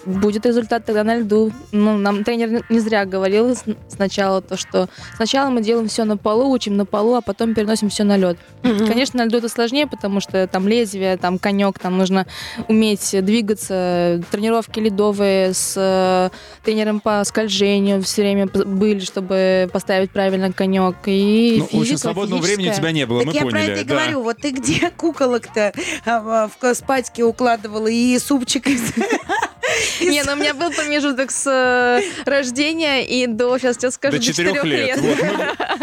будет результат тогда на льду. Ну, нам тренер не зря говорил сначала то, что сначала мы делаем все на полу, учим на полу, а потом переносим все на лед. Конечно, на льду это сложнее, потому что там лезвие, там конек, там нужно уметь двигаться. Тренировки ледовые с э, тренером по скольжению все время были, чтобы поставить правильно конек. И Ну, физика, свободного времени у физическая. тебя не было, Так мы я про поняли. это и да. говорю. Вот ты где куколок-то а, в ка- спатьки укладывала и супчик из... Не, ну у меня был промежуток с э, рождения и до, сейчас тебе скажу, До до четырех 4 лет. лет.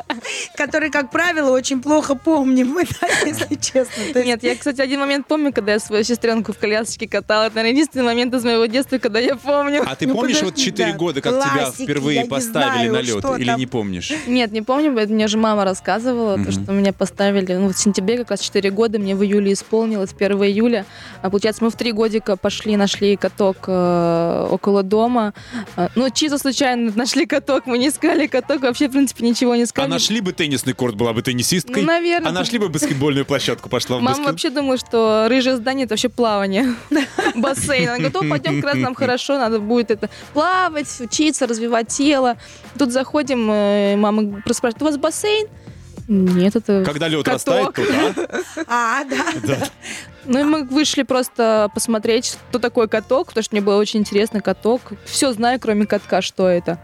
Вот, который, как правило, очень плохо помним, мы, да, если честно. Есть- Нет, я, кстати, один момент помню, когда я свою сестренку в колясочке катала. Это, наверное, единственный момент из моего детства, когда я помню. А ты Ну, помнишь вот подожди, 4 да, года, как тебя классики, впервые поставили знаю, на лед? Или там. не помнишь? Нет, не помню, это мне же мама рассказывала, то, что меня поставили ну, в сентябре, как раз 4 года, мне в июле исполнилось, 1 июля. А, получается, мы в 3 годика пошли, нашли каток э, около дома. А, ну, чисто случайно нашли каток, мы не искали каток, вообще, в принципе, ничего не искали. А нашли бы теннисный корт, была бы теннисисткой? Ну, наверное. А нашли бы баскетбольную площадку, пошла в Мама баскет? вообще думала, что рыжее здание это вообще плавание. Бассейн. Она говорит, о, пойдем, как раз нам хорошо, надо будет это плавать, учиться, развивать тело. Тут заходим, э, мама спрашивает, у вас бассейн? Нет, это Когда лед каток. растает, то да. А, да. Ну и мы вышли просто посмотреть, что такое каток, потому что мне было очень интересно каток. Все знаю, кроме катка, что это.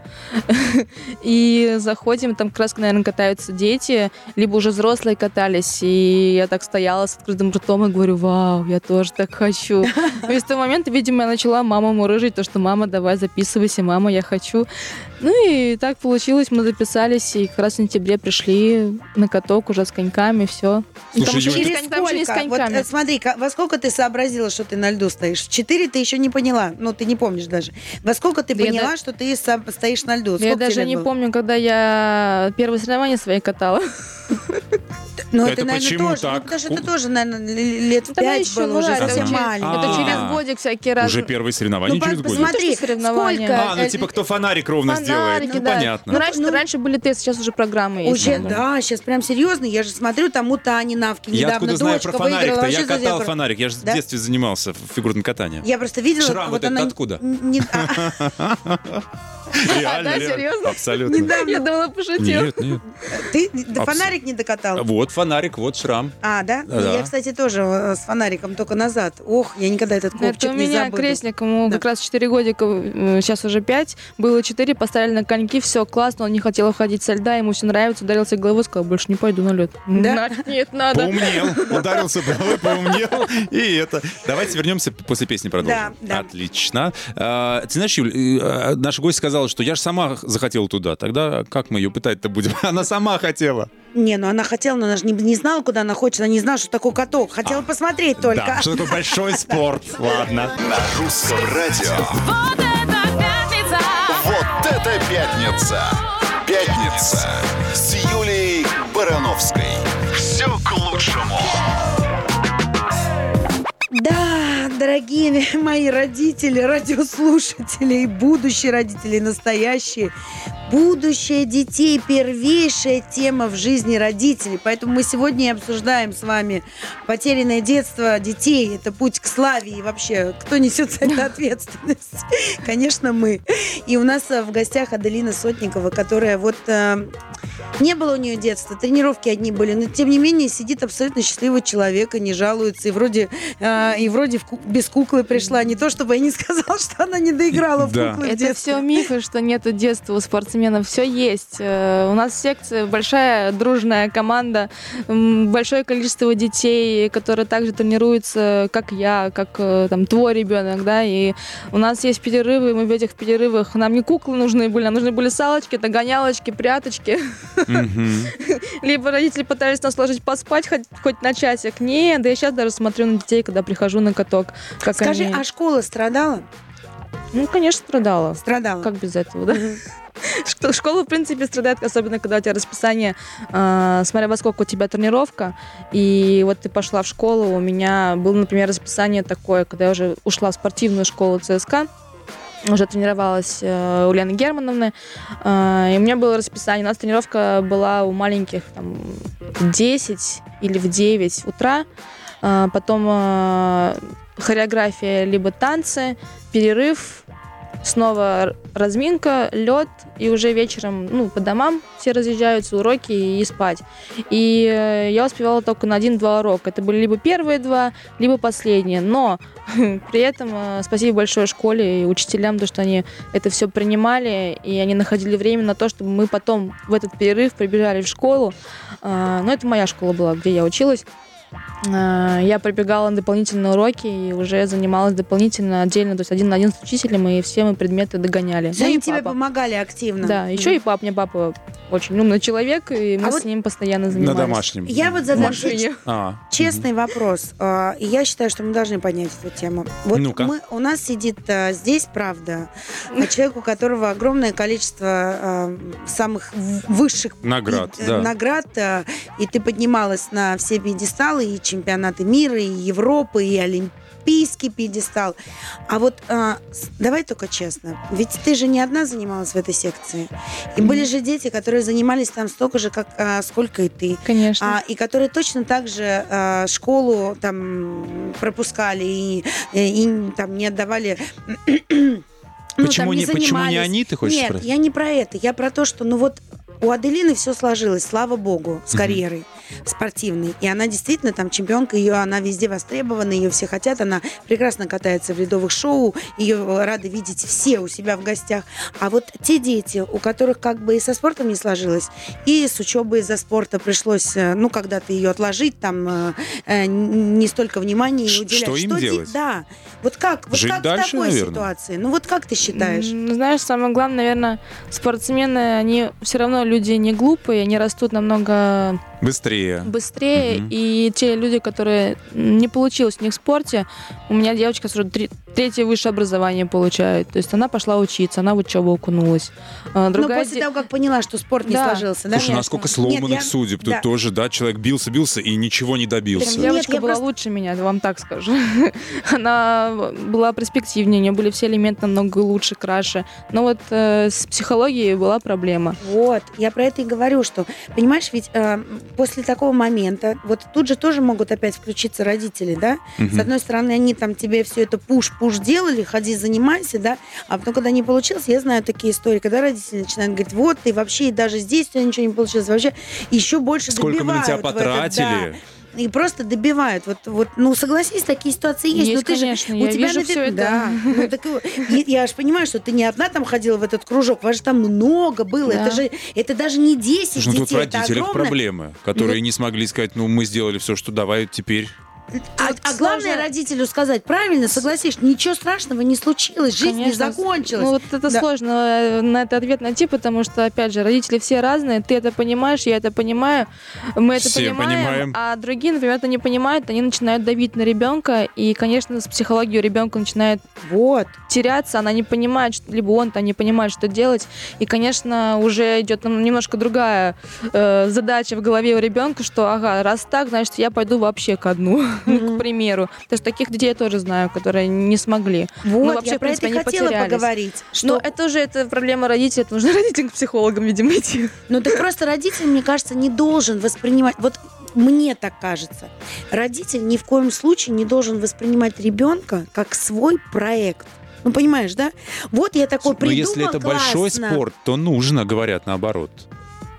И заходим, там раз, наверное, катаются дети, либо уже взрослые катались, и я так стояла с открытым ртом и говорю, вау, я тоже так хочу. И с того момента, видимо, я начала маму мурыжить, то, что мама, давай записывайся, мама, я хочу. Ну и так получилось, мы записались, и как раз в сентябре пришли на каток уже с коньками, все. Слушай, Юль, Через там еще не с сколько? Вот, коньками. э, смотри, во сколько ты сообразила, что ты на льду стоишь? В четыре ты еще не поняла. Ну, ты не помнишь даже. Во сколько ты Да я поняла, да- что ты стоишь на льду? Я Сколько даже тебе не было? помню, когда я первые соревнования свои катала. Ну, Это наверное, почему тоже. так? Ну, потому что это тоже, наверное, лет Тогда пять еще, было ну уже это совсем очень- маленький. Это А. через годик всякие разы. Уже первые соревнования Ну, через по- год. посмотри, Не то, что соревнования. сколько, А, ну э, типа кто фонарик ровно Фонарики, Ну, да. понятно. Ну, раньше, Ну, раньше были тесты, сейчас уже программы есть. Уже, много. да, сейчас прям серьезно. Я же смотрю, там у Тани Навки Я недавно откуда знаю дочка про фонарик-то? Вообще Я катал фонарик. Я же в Да? детстве занимался в фигурном катании. Я просто видела, Шрам вот этот она откуда? а, Реально, да, серьезно? Абсолютно. недавно. Я думала, пошутил. Нет, нет. Ты Абс- фонарик не докатал? Вот фонарик, вот шрам. А, да? Ну, Да. Я, кстати, тоже э, с фонариком, только назад. Ох, я никогда этот ковчик Это у не меня забуду. крестник, ему Да. как раз 4 годика, э, сейчас уже 5, было 4, поставили на коньки, все классно, он не хотел уходить со льда, ему все нравится, ударился головой, сказал, больше не пойду на лед. Да? Нет, надо. Поумнел, ударился головой, поумнел. И это. Давайте вернемся после песни продолжим. Да, да. Отлично. А, Ты знаешь, Юль, э, наша гость сказала, что я же сама захотела туда. Тогда как мы ее пытать-то будем? Она сама хотела. Не, ну она хотела, но она же не, не знала, куда она хочет. Она не знала, что такое каток. Хотела посмотреть только. Да, что такое большой спорт. Ладно. На русском радио. Вот это пятница! Вот это пятница! Пятница с Юлией Барановской. Все к лучшему. Да, дорогие мои родители, радиослушатели, и будущие родители, настоящие. Будущее детей – первейшая тема в жизни родителей. Поэтому мы сегодня и обсуждаем с вами потерянное детство детей. Это путь к славе. И вообще, кто несет за это ответственность? Конечно, мы. И у нас э, в гостях Аделина Сотникова, которая вот э, Не было у нее детства, тренировки одни были, но тем не менее сидит абсолютно счастливый человек и не жалуется, и вроде, э, и вроде в ку- без куклы пришла. Не то, чтобы я не сказала, что она не доиграла в Да. куклы в Это все мифы, что нету детства у спортсменов. Все есть. Э, У нас секция большая, дружная команда, большое количество детей, которые также тренируются, как я, как э, там твой ребенок, да. И у нас есть перерывы, мы в этих перерывах нам не куклы нужны были, нам нужны были салочки, догонялочки, пряточки. Либо родители пытались нас сложить поспать хоть, на часик. Нет, да я сейчас даже смотрю на детей, когда прихожу на каток. Скажи, а школа страдала? Ну, конечно, страдала. Страдала. Как без этого, да? Что Школа, в принципе, страдает, особенно когда у тебя расписание, э, смотря во сколько у тебя тренировка. И вот ты пошла в школу, у меня было, например, расписание такое, когда я уже ушла в спортивную школу ЦСКА, уже тренировалась э, у Лены Германовны, э, и у меня было расписание, у нас тренировка была у маленьких там, в 10 или в 9 утра, Э, потом э, хореография либо танцы, перерыв, снова разминка, лед, и уже вечером, ну, по домам все разъезжаются, уроки и спать. И э, я успевала только на один-два урока. Это были либо первые два, либо последние. Но при этом э, спасибо большое школе и учителям, то, что они это все принимали, и они находили время на то, чтобы мы потом в этот перерыв прибежали в школу. Э, Но это моя школа была, где я училась. Э, Я пробегала на дополнительные уроки и уже занималась дополнительно отдельно, то есть один на один с учителем, и все мы предметы догоняли. То Ну и тебе папа. помогали активно. Да, еще и папа, мне папа очень умный человек, и мы А с вот ним постоянно На занимались. домашнем. Я вот задам машине. А, Честный вопрос. А, И я считаю, что мы должны поднять эту тему. Вот Ну-ка. мы, у нас сидит а, здесь, правда, а человек, у которого огромное количество а, самых высших Наград, и- э, да. наград, а, и ты поднималась на все пьедесталы, и чемпионаты мира, и Европы, и олимпийский пьедестал. А вот а, давай только честно, ведь ты же не одна занималась в этой секции. И были же дети, которые занимались там столько же, как а, сколько и ты. Конечно. А, и которые точно так же а, школу там пропускали и, и- и там не отдавали. ну, Почему там не- почему не они, ты хочешь Нет, спросить? я не про это. Я про то, что ну вот у Аделины все сложилось, слава богу, с Мгм. карьерой спортивной. И она действительно там чемпионка, ее она везде востребована, ее все хотят, она прекрасно катается в рядовых шоу, ее рады видеть все у себя в гостях. А вот те дети, у которых как бы и со спортом не сложилось, и с учебой из-за спорта пришлось, э, ну, когда-то ее отложить, там, э, э, не столько внимания Ш- уделять. что им де- делать? Да. Вот как? Вот Жить как дальше, в такой наверное? ситуации? Ну, вот как ты считаешь? Знаешь, самое главное, наверное, спортсмены, они все равно люди не глупые, они растут намного Быстрее. быстрее, Мгм. и те люди, которые не получилось у них в спорте, у меня девочка сразу три- третье высшее образование получает, то есть она пошла учиться, она в учебу окунулась. А, Ну, Другая после де- того, как поняла, что спорт не Да. сложился, да? Слушай, насколько сломанных Нет, я- судеб. Тут да. тоже, да, человек бился-бился и ничего не добился. Нет, девочка я была просто- лучше меня, вам так скажу. Она была перспективнее, у нее были все элементы намного лучше, краше. Но вот э, с психологией была проблема. Вот, я про это и говорю, что, понимаешь, ведь э, после такого момента, вот тут же тоже могут опять включиться родители, да? С Мгм. одной стороны, они там тебе все это пуш-пуш делали, ходи, занимайся, да? А потом, когда не получилось, я знаю такие истории, когда родители начинают говорить, вот, ты вообще даже здесь у тебя ничего не получилось, вообще еще больше Сколько мы на тебя в этот, потратили. да. И просто добивают. Вот, вот, ну, согласись, такие ситуации есть. Есть, но ты конечно, же, я у тебя вижу навер- всё это. Да. Ну, так я же понимаю, что ты не одна там ходила в этот кружок, вас же там много было. Да. Это же это даже не 10 Слушай, ну тут в детей, это родителях огромное. проблемы, которые не смогли сказать, ну мы сделали все, что давай теперь. А, а главное родителю сказать, правильно, согласись, ничего страшного не случилось, жизнь не Конечно, закончилась. Ну вот это Да. сложно э, на это ответ найти, потому что, опять же, родители все разные, ты это понимаешь, я это понимаю, мы это Все понимаем, понимаем. а другие, например, это не понимают, они начинают давить на ребенка, и, конечно, с психологией у ребенка начинает вот. теряться, она не понимает, что, либо он там не понимает, что делать, и, конечно, уже идет нам немножко другая э, задача в голове у ребенка, что, ага, раз так, значит, я пойду вообще ко дну, к примеру. То есть таких детей я тоже знаю, которые не смогли. Вот, Ну, вообще, я в про это принципе, и они хотела потерялись. поговорить. Что, Но это уже это проблема родителей, это нужно родителям к психологам, видимо, идти. Ну так просто родитель, мне кажется, не должен воспринимать. Вот мне так кажется. Родитель ни в коем случае не должен воспринимать ребенка как свой проект. Ну, понимаешь, да? Вот я такой Но придумал если это большой классно. спорт, то нужно, говорят наоборот.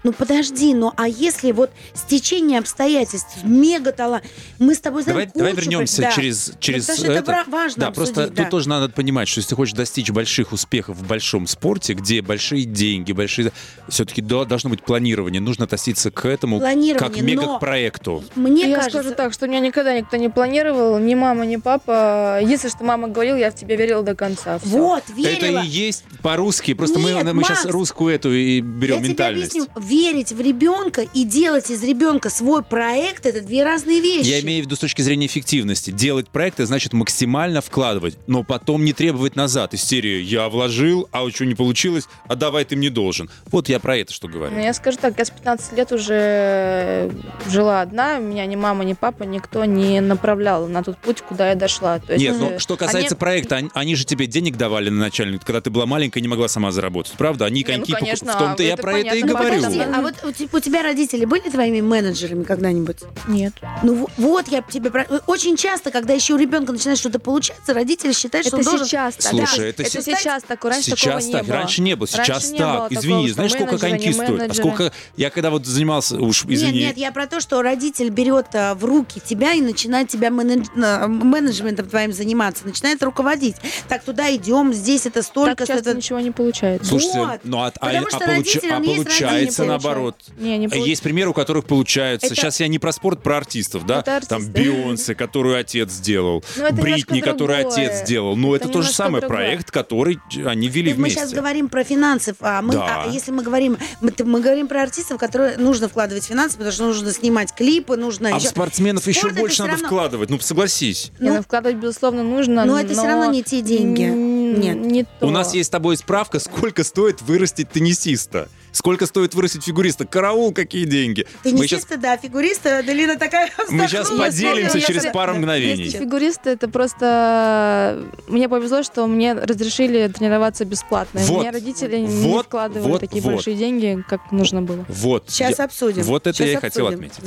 Ну подожди, ну а если вот стечение обстоятельств, мега талант, мы с тобой знаем Давай, давай кучу вернемся да. через, через потому что это вра- важно Да, просто обсудить, тут да. тоже надо понимать, что если ты хочешь достичь больших успехов в большом спорте, где большие деньги, большие... Все-таки должно быть планирование, нужно относиться к этому как мега к проекту. Мне я кажется, скажу так, что меня никогда никто не планировал, ни мама, ни папа. Если что мама говорила, я в тебя верила до конца. Всё. вот, верила. Это и есть по-русски. Просто Нет, мы, мы сейчас Макс, русскую эту и берем Я тебе ментальность. объясню, верить в ребенка и делать из ребенка свой проект это две разные вещи. Я имею в виду с точки зрения эффективности. Делать проекты значит максимально вкладывать, но потом не требовать назад. Из серии «я вложил, а что не получилось, а давай ты мне должен». Вот я про это что говорю. Ну, я скажу так, я с 15 лет уже жила одна, меня ни мама, ни папа, никто не направлял на тот путь, куда я дошла. То есть, Нет, э, ну что касается они- проекта, они, они же тебе денег давали на начальник, когда ты была маленькая и не могла сама заработать, правда? Они Не, ну, коньки, покуп- конечно, в том-то а я это про это и понятно, говорю. Подожди, а вот у те- у тебя родители были твоими менеджерами когда-нибудь? Нет. Ну вот я тебе про... очень часто, когда еще у ребенка начинает что-то получаться, родители считают, что Это он должен сейчас так. Слушай, Да, это это се- сейчас такое, раньше Сейчас такого так, не было. раньше не было, сейчас так. Извини, знаешь, сколько коньки стоят? А сколько я когда вот занимался, уж извини. Нет, нет, я про то, что родитель берет а, в руки тебя и начинает тебя менедж- а, менеджментом твоим заниматься, начинает руководить. Так, туда идем, здесь это столько. Так часто это- ничего не получается. Слушайте, Вот. ну а, а- Потому а а получается наоборот. Не, не получается. Есть примеры, у которых получается. Это- Сейчас я не про спорт, про артистов, да? Это артисты. Там Бейонсе, которую отец сделал, Ну, Бритни, которую отец сделал. Ну, это, Это то же немножко самое другое. проект, который они вели мы вместе. сейчас говорим про финансы, а, мы, Да. а если мы говорим, мы, мы говорим про артистов, которые нужно вкладывать финансы, потому что нужно снимать клипы, нужно А в еще- спортсменов еще Спорт это больше надо равно- вкладывать. Ну, согласись. Не, Ну, ну, вкладывать, безусловно, нужно, но это всё равно не те деньги. Нет. Не то. У нас есть с тобой справка, сколько стоит вырастить теннисиста. Сколько стоит вырастить фигуриста? Караул, какие деньги. Мы сейчас, Теннисисты, да, фигуристы, Аделина такая мы сейчас поделимся через пару Если мгновений. фигуристы, это просто... Мне повезло, что мне разрешили тренироваться бесплатно. Вот. Мне родители не Вот, вкладывали вот, такие вот. большие деньги, как нужно было. Вот. Сейчас я- обсудим. Вот это Сейчас я и хотел отметить.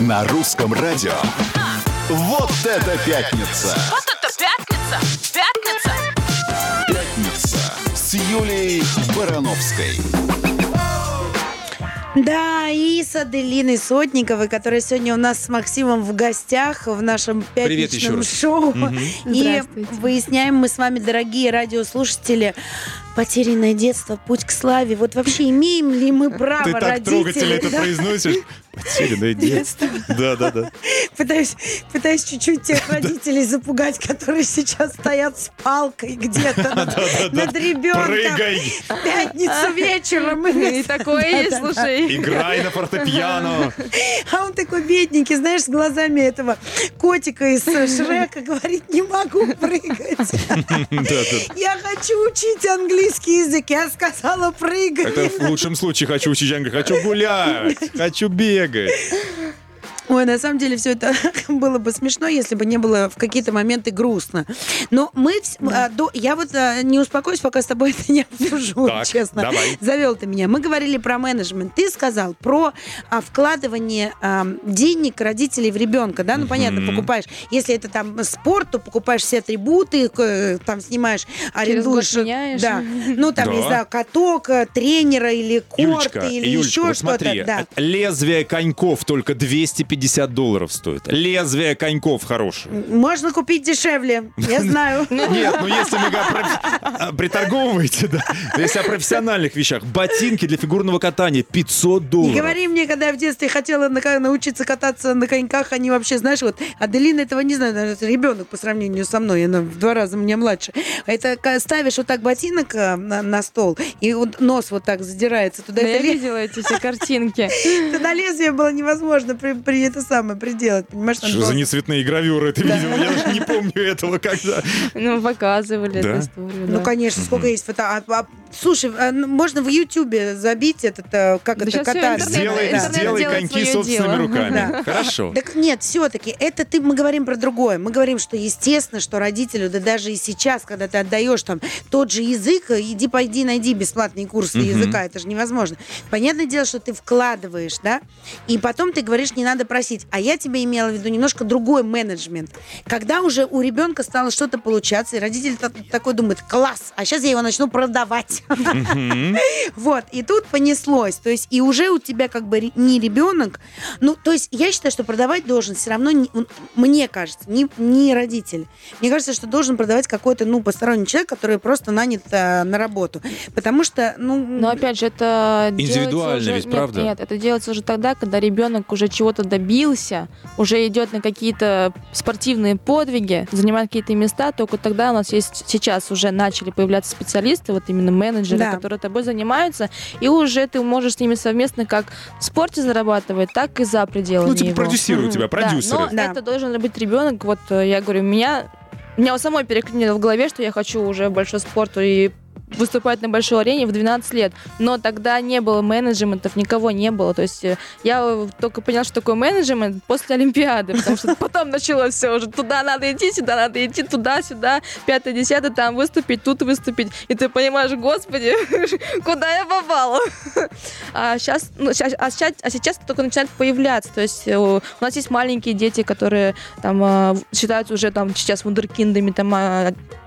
На русском радио. Вот это пятница! Вот это пятница! Пятница! Юлией Барановской. Да, и с Аделиной Сотниковой, которая сегодня у нас с Максимом в гостях в нашем пятничном шоу. И Здравствуйте. выясняем мы с вами, дорогие радиослушатели, потерянное детство, путь к славе. Вот вообще имеем ли мы право Ты так родители? трогательно это Да. произносишь. Потерянное детство. Да, да, да. Пытаюсь, пытаюсь чуть-чуть тех родителей запугать, которые сейчас стоят с палкой где-то над- ребенком. Прыгай, В пятницу вечером. И такое есть, слушай. играй на фортепиано. А он такой бедненький, знаешь, с глазами этого котика из э, Шрека говорит, не могу прыгать. Я хочу учить английский язык. Я сказала, прыгай. Это в лучшем случае хочу учить английский. Хочу гулять, хочу бегать. Ой, на самом деле все это было бы смешно, если бы не было в какие-то моменты грустно. Но мы... вс- а, до- я вот а, не успокоюсь, пока с тобой это не обсужу, Так, честно. давай. Завел ты меня. Мы говорили про менеджмент. Ты сказал про а, вкладывание а, денег родителей в ребенка, да? Ну, понятно, покупаешь. Если это там спорт, то покупаешь все атрибуты, к- там снимаешь, арендуешь. меняешь. Да. Ну, там, Да. не знаю, каток, э, тренера или корт, Юлечка, или Юлечка, еще вот что-то. смотри, Да. лезвие коньков только 250 долларов стоит. Лезвие коньков хорошее. Можно купить дешевле, я знаю. Нет, ну если про- а, приторговываете, да. То Если о профессиональных вещах. Ботинки для фигурного катания 500 Не долларов. говори мне, когда я в детстве хотела на- научиться кататься на коньках, они вообще, знаешь, вот Аделина этого не знает, это ребенок по сравнению со мной, она в два раза мне младше. Это ка- ставишь вот так ботинок э, на, на стол, и вот нос вот так задирается туда. Да, это я видела эти все картинки. это на лезвие было невозможно при, при это самое приделать, понимаешь? Что за нецветные гравюры ты видел? Я даже не помню этого когда. Ну, показывали Да? эту историю. Ну, да. конечно, сколько есть фото. а- а- слушай, а, ну, можно в Ютубе забить этот, э, как Да это, интернет- Сделай, интернет сделай коньки собственными дело. руками. Да. Хорошо. Так нет, все-таки это ты, мы говорим про другое. Мы говорим, что естественно, что родителю, да даже и сейчас, когда ты отдаешь там тот же язык, иди пойди найди бесплатные курсы языка, это же невозможно. Понятное дело, что ты вкладываешь, да, и потом ты говоришь, не надо просить. А я тебе имела в виду немножко другой менеджмент. Когда уже у ребенка стало что-то получаться, и родитель та- такой думает, класс, а сейчас я его начну продавать. Вот, и тут понеслось. То есть, и уже у тебя как бы не ребенок. Ну, то есть, я считаю, что продавать должен все равно, мне кажется, не, не родитель. Мне кажется, что должен продавать какой-то, ну, посторонний человек, который просто нанят э, на работу. Потому что, ну... Но опять же, это Индивидуально уже- ведь, нет, правда? Нет, это делается уже тогда, когда ребенок уже чего-то добился, уже идет на какие-то спортивные подвиги, занимает какие-то места, только тогда у нас есть сейчас уже начали появляться специалисты, вот именно менеджеры, Да. которые тобой занимаются, и уже ты можешь с ними совместно как в спорте зарабатывать, так и за пределами Ну, типа его. продюсируют Мгм. тебя, Да, продюсеры. но Да. это должен быть ребенок. Вот э, я говорю, меня, меня вот самой переклинило в голове, что я хочу уже большой спорт и выступать на большой арене в 12 лет. Но тогда не было менеджментов, никого не было. То есть э, я э, только поняла, что такое менеджмент после Олимпиады, потому что потом началось все уже. Туда надо идти, сюда надо идти, туда, сюда, пятое, десятое, там выступить, тут выступить. И ты понимаешь, господи, куда я попала? А сейчас, ну, щас- а сейчас, а сейчас только начинает появляться. То есть э, у нас есть маленькие дети, которые там э, считаются уже там сейчас вундеркиндами, там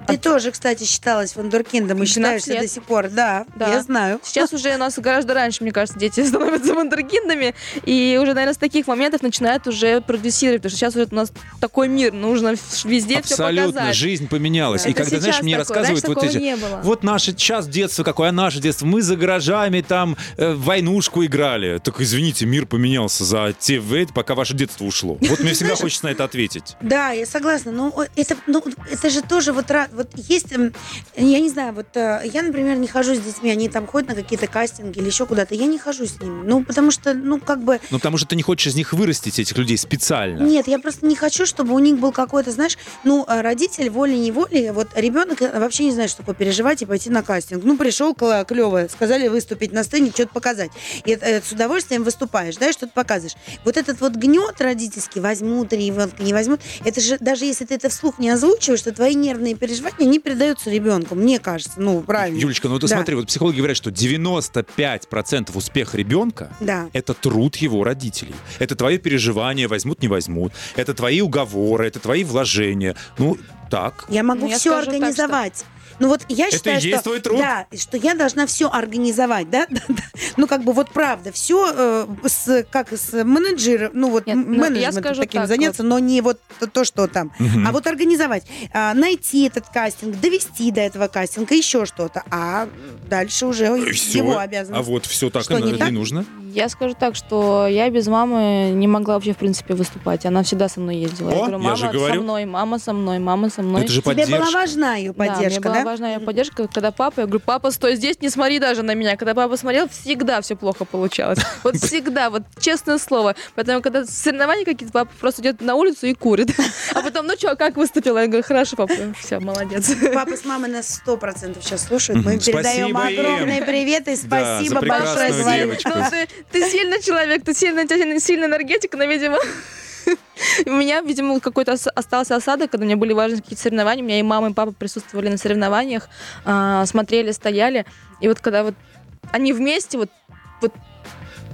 а, Ты тоже, кстати, считалась вундеркиндом и 12 считаешься лет. до сих пор. Да, Да. я знаю. Сейчас уже у нас гораздо раньше, мне кажется, дети становятся вундеркиндами, и уже, наверное, с таких моментов начинают уже продюсировать, потому что сейчас уже у нас такой мир, нужно везде все Абсолютно, показать. жизнь поменялась. И Это когда, знаешь, мне такое, рассказывают раньше вот эти... не было. Вот наше сейчас детство какое, а наше детство. Мы за гаражами там э, в войнушку играли. Так извините, мир поменялся за те в- пока ваше детство ушло. Вот мне всегда хочется на это ответить. Да, я согласна. Но это, ну, это же тоже вот, вот есть, эм, я не знаю, вот э, я, например, не хожу с детьми, они там ходят на какие-то кастинги или еще куда-то, я не хожу с ними. Ну, потому что, ну, как бы, Ну, потому что ты не хочешь из них вырастить этих людей специально. нет, я просто не хочу, чтобы у них был какой-то, знаешь, ну, э, родитель волей-неволей, вот ребенок э, вообще не знает, что такое переживать и пойти на кастинг. Ну, пришел клево, сказали выступить на сцене, что-то показать. И с удовольствием выступаешь, да, и что-то показываешь. Вот этот вот гнет родительский, возьмут ребенка, не возьмут, это же, даже если ты это вслух не озвучиваешь, то твои нервные переживания не передаются ребенку, мне кажется, ну, правильно. Юлечка, ну ты Да. смотри, вот психологи говорят, что 95% успеха ребенка Да. это труд его родителей. Это твои переживания, возьмут, не возьмут. Это твои уговоры, это твои вложения. Ну, так. Я могу Ну, я все скажу так, организовать. Ну вот я Это считаю, и есть что твой труд? да, что я должна все организовать, да, ну как бы вот правда все с как с менеджером, ну вот Нет, ну, скажу таким так, заняться, но не вот то, то, что там, а вот организовать, а, найти этот кастинг, довести до этого кастинга еще что-то, а дальше уже И всё. его А обязанность. вот все так Что, и не так? нужно. Я скажу так, что я без мамы не могла вообще, в принципе, выступать. Она всегда со мной ездила. О, я говорю, я мама же говорю. со мной, мама со мной, мама со мной. Это же Тебе была поддержка. важна ее Да, мне поддержка, была да? важна ее поддержка, когда папа, я говорю, папа, стой здесь, не смотри даже на меня. Когда папа смотрел, всегда все плохо получалось. Вот всегда, вот честное слово. Поэтому, когда соревнования какие-то, папа просто идет на улицу и курит. А потом, ну что, как выступила? Я говорю, хорошо, папа, все, молодец. Папа с мамой нас сто процентов сейчас слушают. Мы передаем огромные приветы. Да, Спасибо большое. Ну, ты, ты сильный человек, ты сильный, у сильный- сильная но, видимо, у меня, видимо, какой-то ос- остался осадок, когда у меня были важные какие-то соревнования. У меня и мама, и папа присутствовали на соревнованиях, а, смотрели, стояли. И вот когда вот они вместе, вот, вот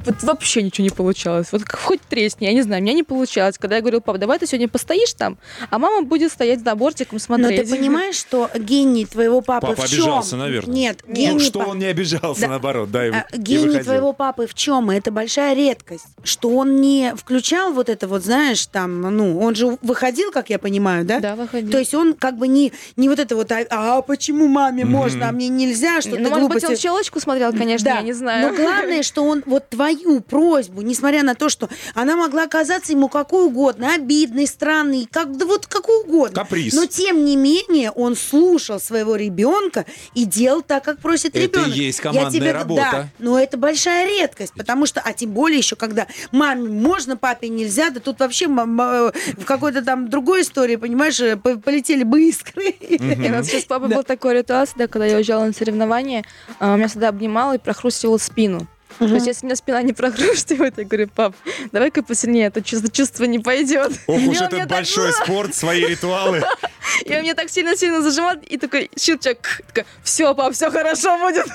вот вообще ничего не получалось. Вот хоть тресни, я не знаю, у меня не получалось. Когда я говорила, пап, давай ты сегодня постоишь там, а мама будет стоять за бортиком Но смотреть. ты понимаешь, что гений твоего папы Папа в чем? обижался, наверное. Нет, Ну, гений что па- он не обижался, Да. наоборот, да, и, А, и Гений выходил. твоего папы в чем? Это большая редкость, что он не включал вот это вот, знаешь, там, ну, он же выходил, как я понимаю, да? Да, выходи. То есть он как бы не, не вот это вот, а, а почему маме Мгм. можно, а мне нельзя, что-то ну, может быть, глупости. он щелочку смотрел, конечно, Да, я не знаю. Но главное, что он вот твою просьбу, несмотря на то, что она могла оказаться ему какой угодно, обидной, странной, как, да вот какой угодно. Каприз. Но тем не менее он слушал своего ребенка и делал так, как просит Это и ребенок. есть Я командная тебе- работа. Да, но это большая редкость, потому что, а тем более еще, когда маме можно, папе нельзя, да тут вообще в какой-то там другой истории, понимаешь, э, по- полетели бы искры. У нас сейчас с папой Да. был такой ритуал, когда я уезжала на соревнования, а, меня всегда обнимал и прохрустивал спину. То есть, если у меня спина не прохрустивает, я говорю, пап, давай-ка посильнее, а то чувство, чувство не пойдет. Ох уж этот большой спорт, свои ритуалы. И он меня так сильно-сильно зажимал, и такой щелчок, такой, все, пап, все хорошо будет.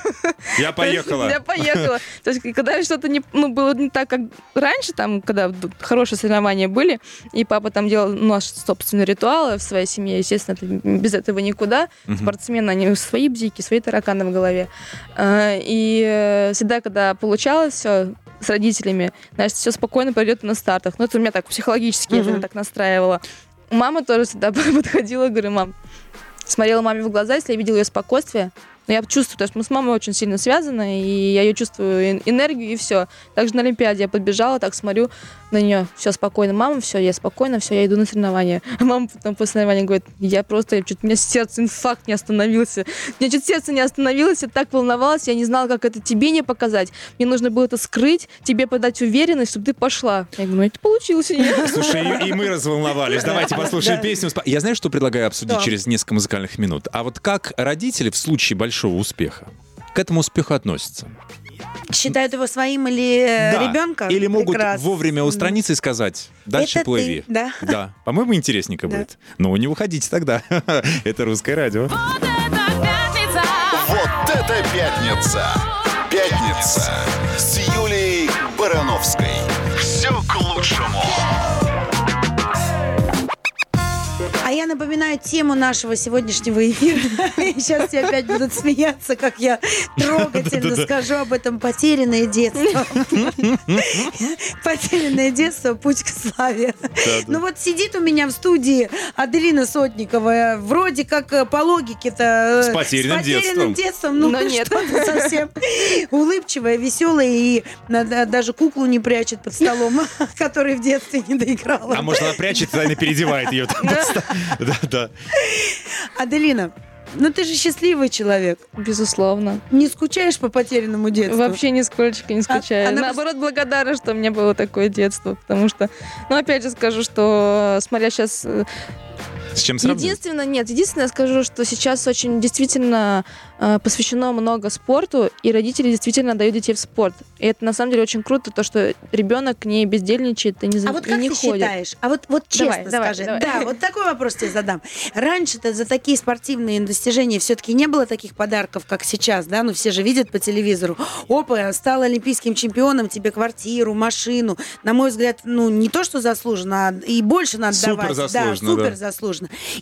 Я поехала. Я поехала. То есть, когда что-то не, ну, было не так, как раньше, там, когда хорошие соревнования были, и папа там делал наши собственные ритуалы в своей семье, естественно, без этого никуда. Спортсмены, они свои бзики, свои тараканы в голове. А, И э, всегда, когда получалось все с родителями, значит, все спокойно пойдет на стартах. Ну, это у меня так психологически это Мгм. так настраивало. Мама тоже всегда подходила, говорю, мам, смотрела маме в глаза, если я видела ее спокойствие, но я чувствую, потому что мы с мамой очень сильно связаны, и я ее чувствую эн- энергию, и все. Также на Олимпиаде я подбежала, так смотрю на нее, все спокойно, мама, все, я спокойно, все, я иду на соревнования. А мама потом после соревнования говорит, я просто, чуть у меня сердце, инфаркт не остановился. У меня чуть сердце не остановилось, я так волновалась, я не знала, как это тебе не показать. Мне нужно было это скрыть, тебе подать уверенность, чтобы ты пошла. Я говорю, ну это получилось у нее. Слушай, и, и мы разволновались. Давайте послушаем Да. песню. Я знаю, что предлагаю обсудить Да. через несколько музыкальных минут. А вот как родители в случае большого успеха к этому успеху относятся? Считают его своим или э, Да. ребенка? Или могут Прекрасно. вовремя устраниться и сказать, дальше Это ты, плыви. да. Да. По-моему, интересненько Да. будет. Но не выходите тогда. Это русское радио. Вот это пятница! Вот это пятница! Пятница с Юлией Барановской. Все к лучшему. Я напоминаю тему нашего сегодняшнего эфира. Сейчас все опять будут смеяться, как я трогательно скажу об этом. Потерянное детство. Потерянное детство, путь к славе. Ну вот сидит у меня в студии Аделина Сотникова. Вроде как э, по логике-то... э, С потерянным потерянным детством. детством. Ну Но нет. что-то совсем улыбчивая, веселая и да, даже куклу не прячет под столом, которой в детстве не доиграла. А может, она прячет, тайно переодевает ее. там. Да, да. Аделина, ну ты же счастливый человек. Безусловно. Не скучаешь по потерянному детству? Вообще нисколько не скучаю. она Наоборот, благодарна, что у меня было такое детство, потому что, ну, опять же скажу, что, смотря сейчас... С чем сравнивать? Единственное, нет, единственное, скажу, что сейчас очень действительно э, посвящено много спорту, и родители действительно дают детей в спорт. И это, на самом деле, очень круто, то, что ребенок не бездельничает и не, за- А вот как не ты ходит. считаешь? А вот, вот честно Давай, давай, скажи. давай. Да, вот такой вопрос тебе задам. Раньше-то за такие спортивные достижения все-таки не было таких подарков, как сейчас, да? Ну, все же видят по телевизору. Опа, стал олимпийским чемпионом, тебе квартиру, машину. На мой взгляд, ну, не то, что заслуженно, а и больше надо Супер давать. заслуженно, да, супер да. заслуженно.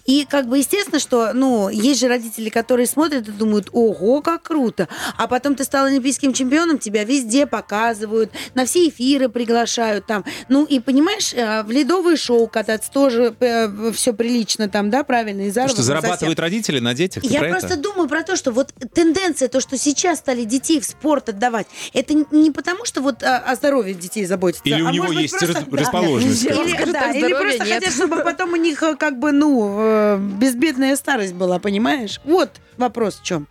И как бы естественно, что, ну, есть же родители, которые смотрят и думают, ого, как круто. А потом ты стал олимпийским чемпионом, тебя везде показывают, на все эфиры приглашают там. Ну, и понимаешь, э, в ледовые шоу кататься тоже все прилично там, да, правильно, и что совсем. зарабатывают родители на детях, Я про просто это? думаю про то, что вот тенденция, то, что сейчас стали детей в спорт отдавать, это не потому, что вот а, о здоровье детей заботятся. Или у а него может быть, есть просто- рас- да. расположенность. Вам Или, да, или просто нет. хотят, чтобы потом у них э, как бы, ну, э, безбедная старость была, понимаешь? Вот вопрос в чем.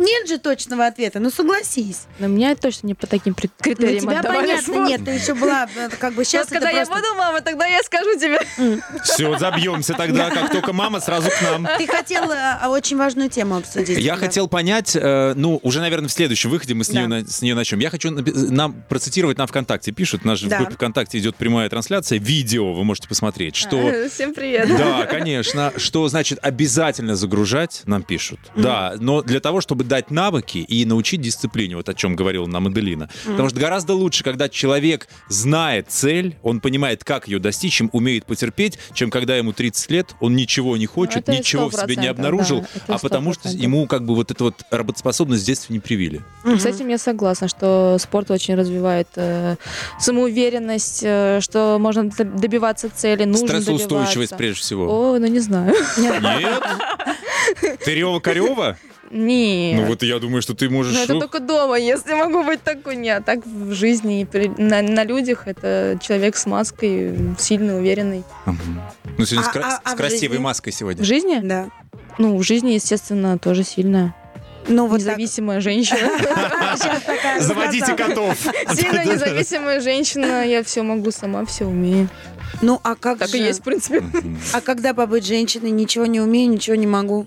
Ну, нет же точного ответа, ну согласись. Но меня точно не по таким Ну, критериям тебя отдавали в понятно, нет, ты еще была э, как бы сейчас Вот когда я буду мама, тогда я скажу тебе. Все, забьемся тогда. Как только мама, сразу к нам. Ты хотел э, очень важную тему обсудить. Я хотел понять, э, ну, уже, наверное, в следующем выходе мы с нее, начнем. Я хочу нам процитировать на ВКонтакте. Пишут, наш в группе ВКонтакте идет прямая трансляция, видео вы можете посмотреть, что... Всем привет. Да, конечно. Что значит обязательно загружать, нам пишут. Да, но для того, чтобы дать навыки и научить дисциплине, вот о чем говорила нам Аделина. Потому что гораздо лучше, когда человек знает цель, он понимает, как ее достичь, чем умеет потерпеть, чем когда ему 30 лет, он ничего не хочет, это ничего в себе не 100%, обнаружил, да, а потому что 100%. ему как бы вот эту вот работоспособность в детстве не привили. С этим я согласна, что спорт очень развивает э, самоуверенность, э, что можно добиваться цели, нужно Стрессоустойчивость добиваться. прежде всего. О, ну не знаю. Нет? Ты Рева-Корева? Нет. Ну вот я думаю, что ты можешь... Ну, это только дома, если могу быть такой. Нет, так в жизни, и при- на, на людях это человек с маской, сильный, уверенный. Мгм. Ну, сегодня с, А- кра- а- а с в красивой жизни? маской сегодня. В жизни? Да. Ну, в жизни, естественно, тоже сильная. Ну, вот так. Независимая женщина. Сейчас такая Заводите котов. Сильная независимая женщина, я все могу сама, все умею. Ну, а как Так же? и есть, в принципе. А когда побыть женщиной, ничего не умею, ничего не могу.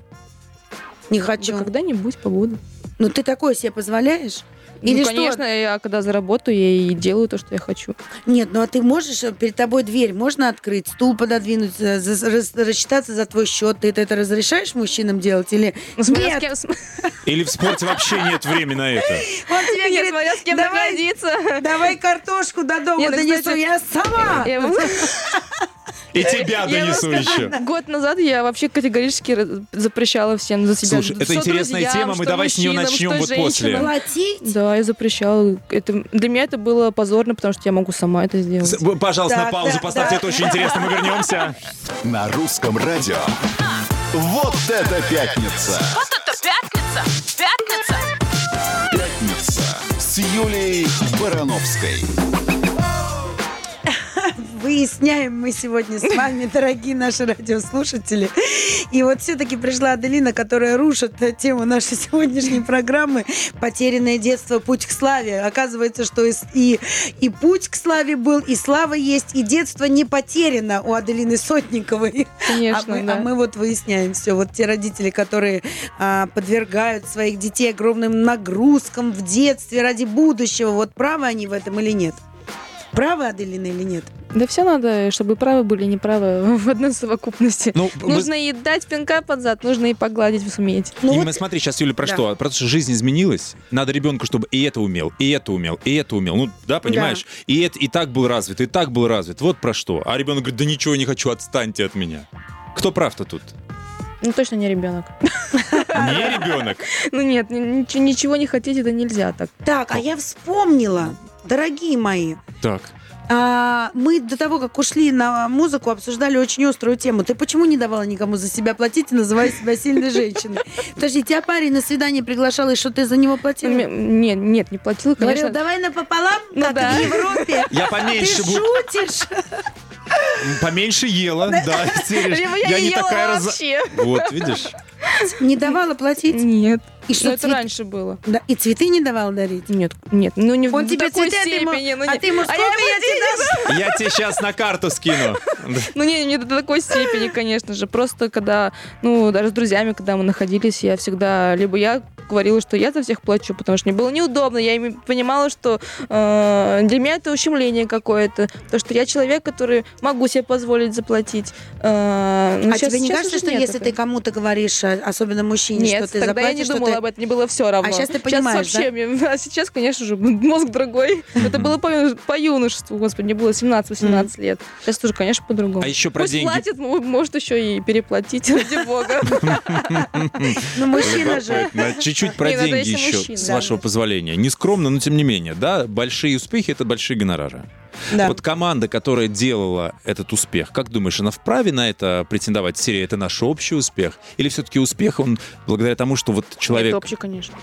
Не хочу. Да когда-нибудь побуду. Ну, ты такое себе позволяешь? Или ну, что? конечно, я когда заработаю, я и делаю то, что я хочу. Нет, ну а ты можешь, э, перед тобой дверь можно открыть, стул пододвинуть, э, за- рас- рассчитаться за твой счет. Ты это разрешаешь мужчинам делать? Или Ну, смотря нет? с кем, Или в спорте вообще нет времени на это? Он тебе Нет, говорит, смотря с кем давай, давай картошку до дома Нет, ну, донесу, кстати, я сама. И тебя донесу еще. Год назад я вообще категорически запрещала всем за себя. Слушай, это интересная тема, мы давай с мужчинам, начнем вот после. Платить? Да, я запрещала. Это, для меня это было позорно, потому что я могу сама это сделать. Пожалуйста, на паузу поставьте, это очень интересно, мы вернемся. На русском радио. Вот это пятница! Вот это пятница! Пятница! Пятница с Юлией Барановской. Выясняем мы сегодня с вами, дорогие наши радиослушатели. И вот все-таки пришла Аделина, которая рушит тему нашей сегодняшней программы «Потерянное детство. Путь к славе». Оказывается, что и, и, и путь к славе был, и слава есть, и детство не потеряно у Аделины Сотниковой. Конечно, а, мы, да. а мы вот выясняем все. Вот те родители, которые а, подвергают своих детей огромным нагрузкам в детстве ради будущего, вот правы они в этом или нет? Правы, Аделина, или нет? Да все надо, чтобы правы были, не правы в одной совокупности. Ну, вы- Нужно и дать пинка под зад, нужно и погладить суметь. Ну Именно вот- смотри, сейчас Юля про Да. что? Про то, что жизнь изменилась. Надо ребенку, чтобы и это умел, и это умел, и это умел. Ну, да, понимаешь? И это и так был развит, и так был развит. Вот про что. А ребенок говорит, да ничего не хочу, отстаньте от меня. Кто прав-то тут? Ну точно не ребенок. Не ребенок. Ну нет, ни- ничего, ничего не хотеть, это нельзя так. Так, а я вспомнила, дорогие мои, Так. а, мы до того, как ушли на музыку, обсуждали очень острую тему. Ты почему не давала никому за себя платить, называя себя сильной женщиной? Подожди, тебя парень на свидание приглашал, и что ты за него платила? Нет, нет, не платила, Говорил, конечно. давай напополам, Ну как да. в Европе. Я Ты поменьше буду. шутишь? Поменьше ела, да, я, не такая раз... вообще. Вот, видишь? Не давала платить? Нет. И что, это цвет- раньше было. Да, и цветы не давала дарить? Нет, нет, ну не Он в тебе такой цветы, ты ему- степени. ну, а не- ты ему А я сколько я тебе дам? Я тебе сейчас на карту скину. Ну не, не до такой степени, конечно же. Просто когда, ну, даже с друзьями, когда мы находились, я всегда, либо я говорила, что я за всех плачу, потому что мне было неудобно. Я понимала, что э, для меня это ущемление какое-то. То, что я человек, который могу себе позволить заплатить. Э, ну, А тебе не кажется, что если такого? ты кому-то говоришь, а, особенно мужчине, Нет, что ты заплатишь, что думала об этом, мне было все равно. А щас ты понимаешь, вообще, мне- а сейчас, конечно же, мозг другой. Это было по, по юношеству, господи, мне было 17-18 лет. Сейчас тоже, конечно, по-другому. А еще про Пусть деньги. платит, мо- может еще и переплатить, ради бога. Ну, мужчина же... Чуть-чуть про ну, деньги еще, с да. вашего позволения. Не скромно, но тем не менее, да, большие успехи — это большие гонорары. Да. Вот команда, которая делала этот успех, как думаешь, она вправе на это претендовать? Серия «Это наш общий успех»? Или все-таки успех, он благодаря тому, что вот человек, Это общий, конечно.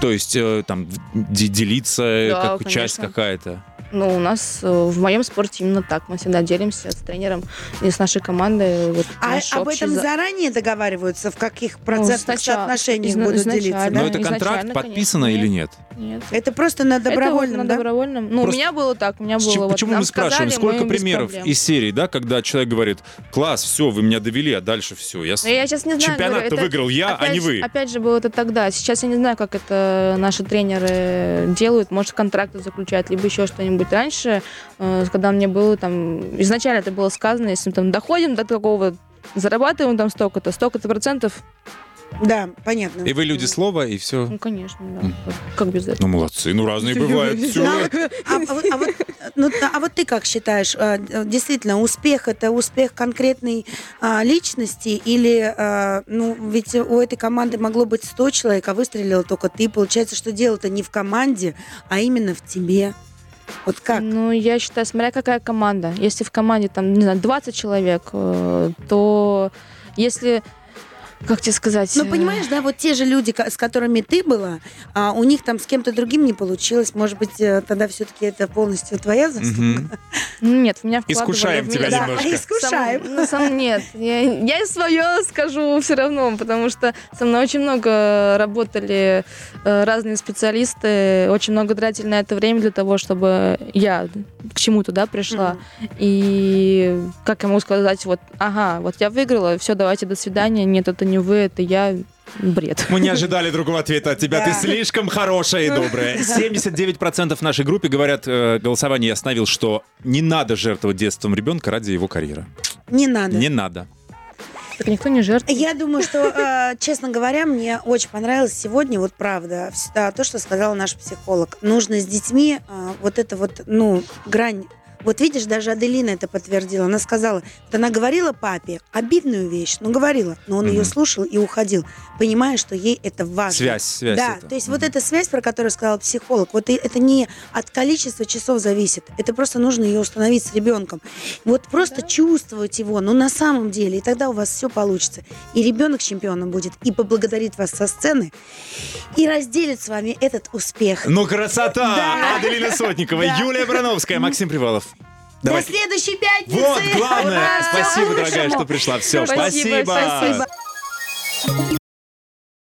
то есть э, там де- делиться, Да, как часть конечно. какая-то? Ну, у нас э, в моем спорте именно так. Мы всегда делимся с тренером и с нашей командой. Вот А об общий этом за- заранее договариваются, в каких Ну, процентных сначала- соотношениях изна- будут изначально. делиться? Но да? это контракт изначально, подписано конечно. или нет? Нет. Это просто на Это вот добровольном, на да? добровольном. Ну, Просто у меня было так, у меня было чем- вот Почему мы спрашиваем, сказали, сколько мы примеров из серии, да, когда человек говорит, класс, все, вы меня довели, а дальше все. Я, с- Но я сейчас не знаю. Чемпионат-то говорю, это- выиграл я, а опять не же- вы. Опять же, было это тогда. Сейчас я не знаю, как это наши тренеры делают. Может, контракты заключают, либо еще что-нибудь. Раньше, э, когда мне было там... Изначально это было сказано, если мы там доходим до такого зарабатываем там столько-то, столько-то процентов. Да, понятно. И вы люди слова, и все. Ну, конечно, да. Как без этого? Ну, молодцы, ну разные бывают. Всё. а вот- а, а вот- ну, а вот ты как считаешь, э, действительно, успех это успех конкретной а, личности или, а, ну, ведь у этой команды могло быть 100 человек, а выстрелил только ты. Получается, что дело-то не в команде, а именно в тебе. Вот как? Ну, я считаю, смотря какая команда. Если в команде, там, не знаю, 20 человек, э, то если... Как тебе сказать? Ну, э, понимаешь, да, вот те же люди, с которыми ты была, а у них там с кем-то другим не получилось. Может быть, э, тогда все-таки это полностью твоя заслуга? Ну, Нет, меня вкладывали Искушаем в тебя немножко. искушаем. Сам- ну, сам- нет, я, свое скажу все равно, потому что со мной очень много работали э, разные специалисты, очень много тратили на это время для того, чтобы я к чему-то да, пришла. И как я могу сказать, вот, ага, вот я выиграла, все, давайте, до свидания, нет, это не вы, это я. бред. Мы не ожидали другого ответа от тебя. Ты Да. слишком хорошая и добрая. 79% в нашей группе говорят, э, голосование я остановил, что не надо жертвовать детством ребенка ради его карьеры. Не надо. Не надо. Так никто не жертвует. Я думаю, что, э, честно говоря, мне очень понравилось сегодня, вот правда, а, то, что сказал наш психолог. Нужно с детьми а, вот это вот, ну, грань. Вот видишь, даже Аделина это подтвердила. Она сказала, вот она говорила папе обидную вещь, ну говорила, но он ее Мгм. слушал и уходил, понимая, что ей это важно. Связь, связь Да, это. то есть вот Мгм. эта связь, про которую сказал психолог, вот это не от количества часов зависит, это просто нужно ее установить с ребенком. Вот просто чувствовать его, ну на самом деле, и тогда у вас все получится. И ребенок чемпионом будет, и поблагодарит вас со сцены, и разделит с вами этот успех. Ну, красота! Да. Аделина Сотникова, Да. Юлия Брановская, Максим Привалов. До Давай. следующей пятницы! Вот, главное. Ура! Спасибо, дорогая, что пришла. Все, Спасибо, спасибо. спасибо.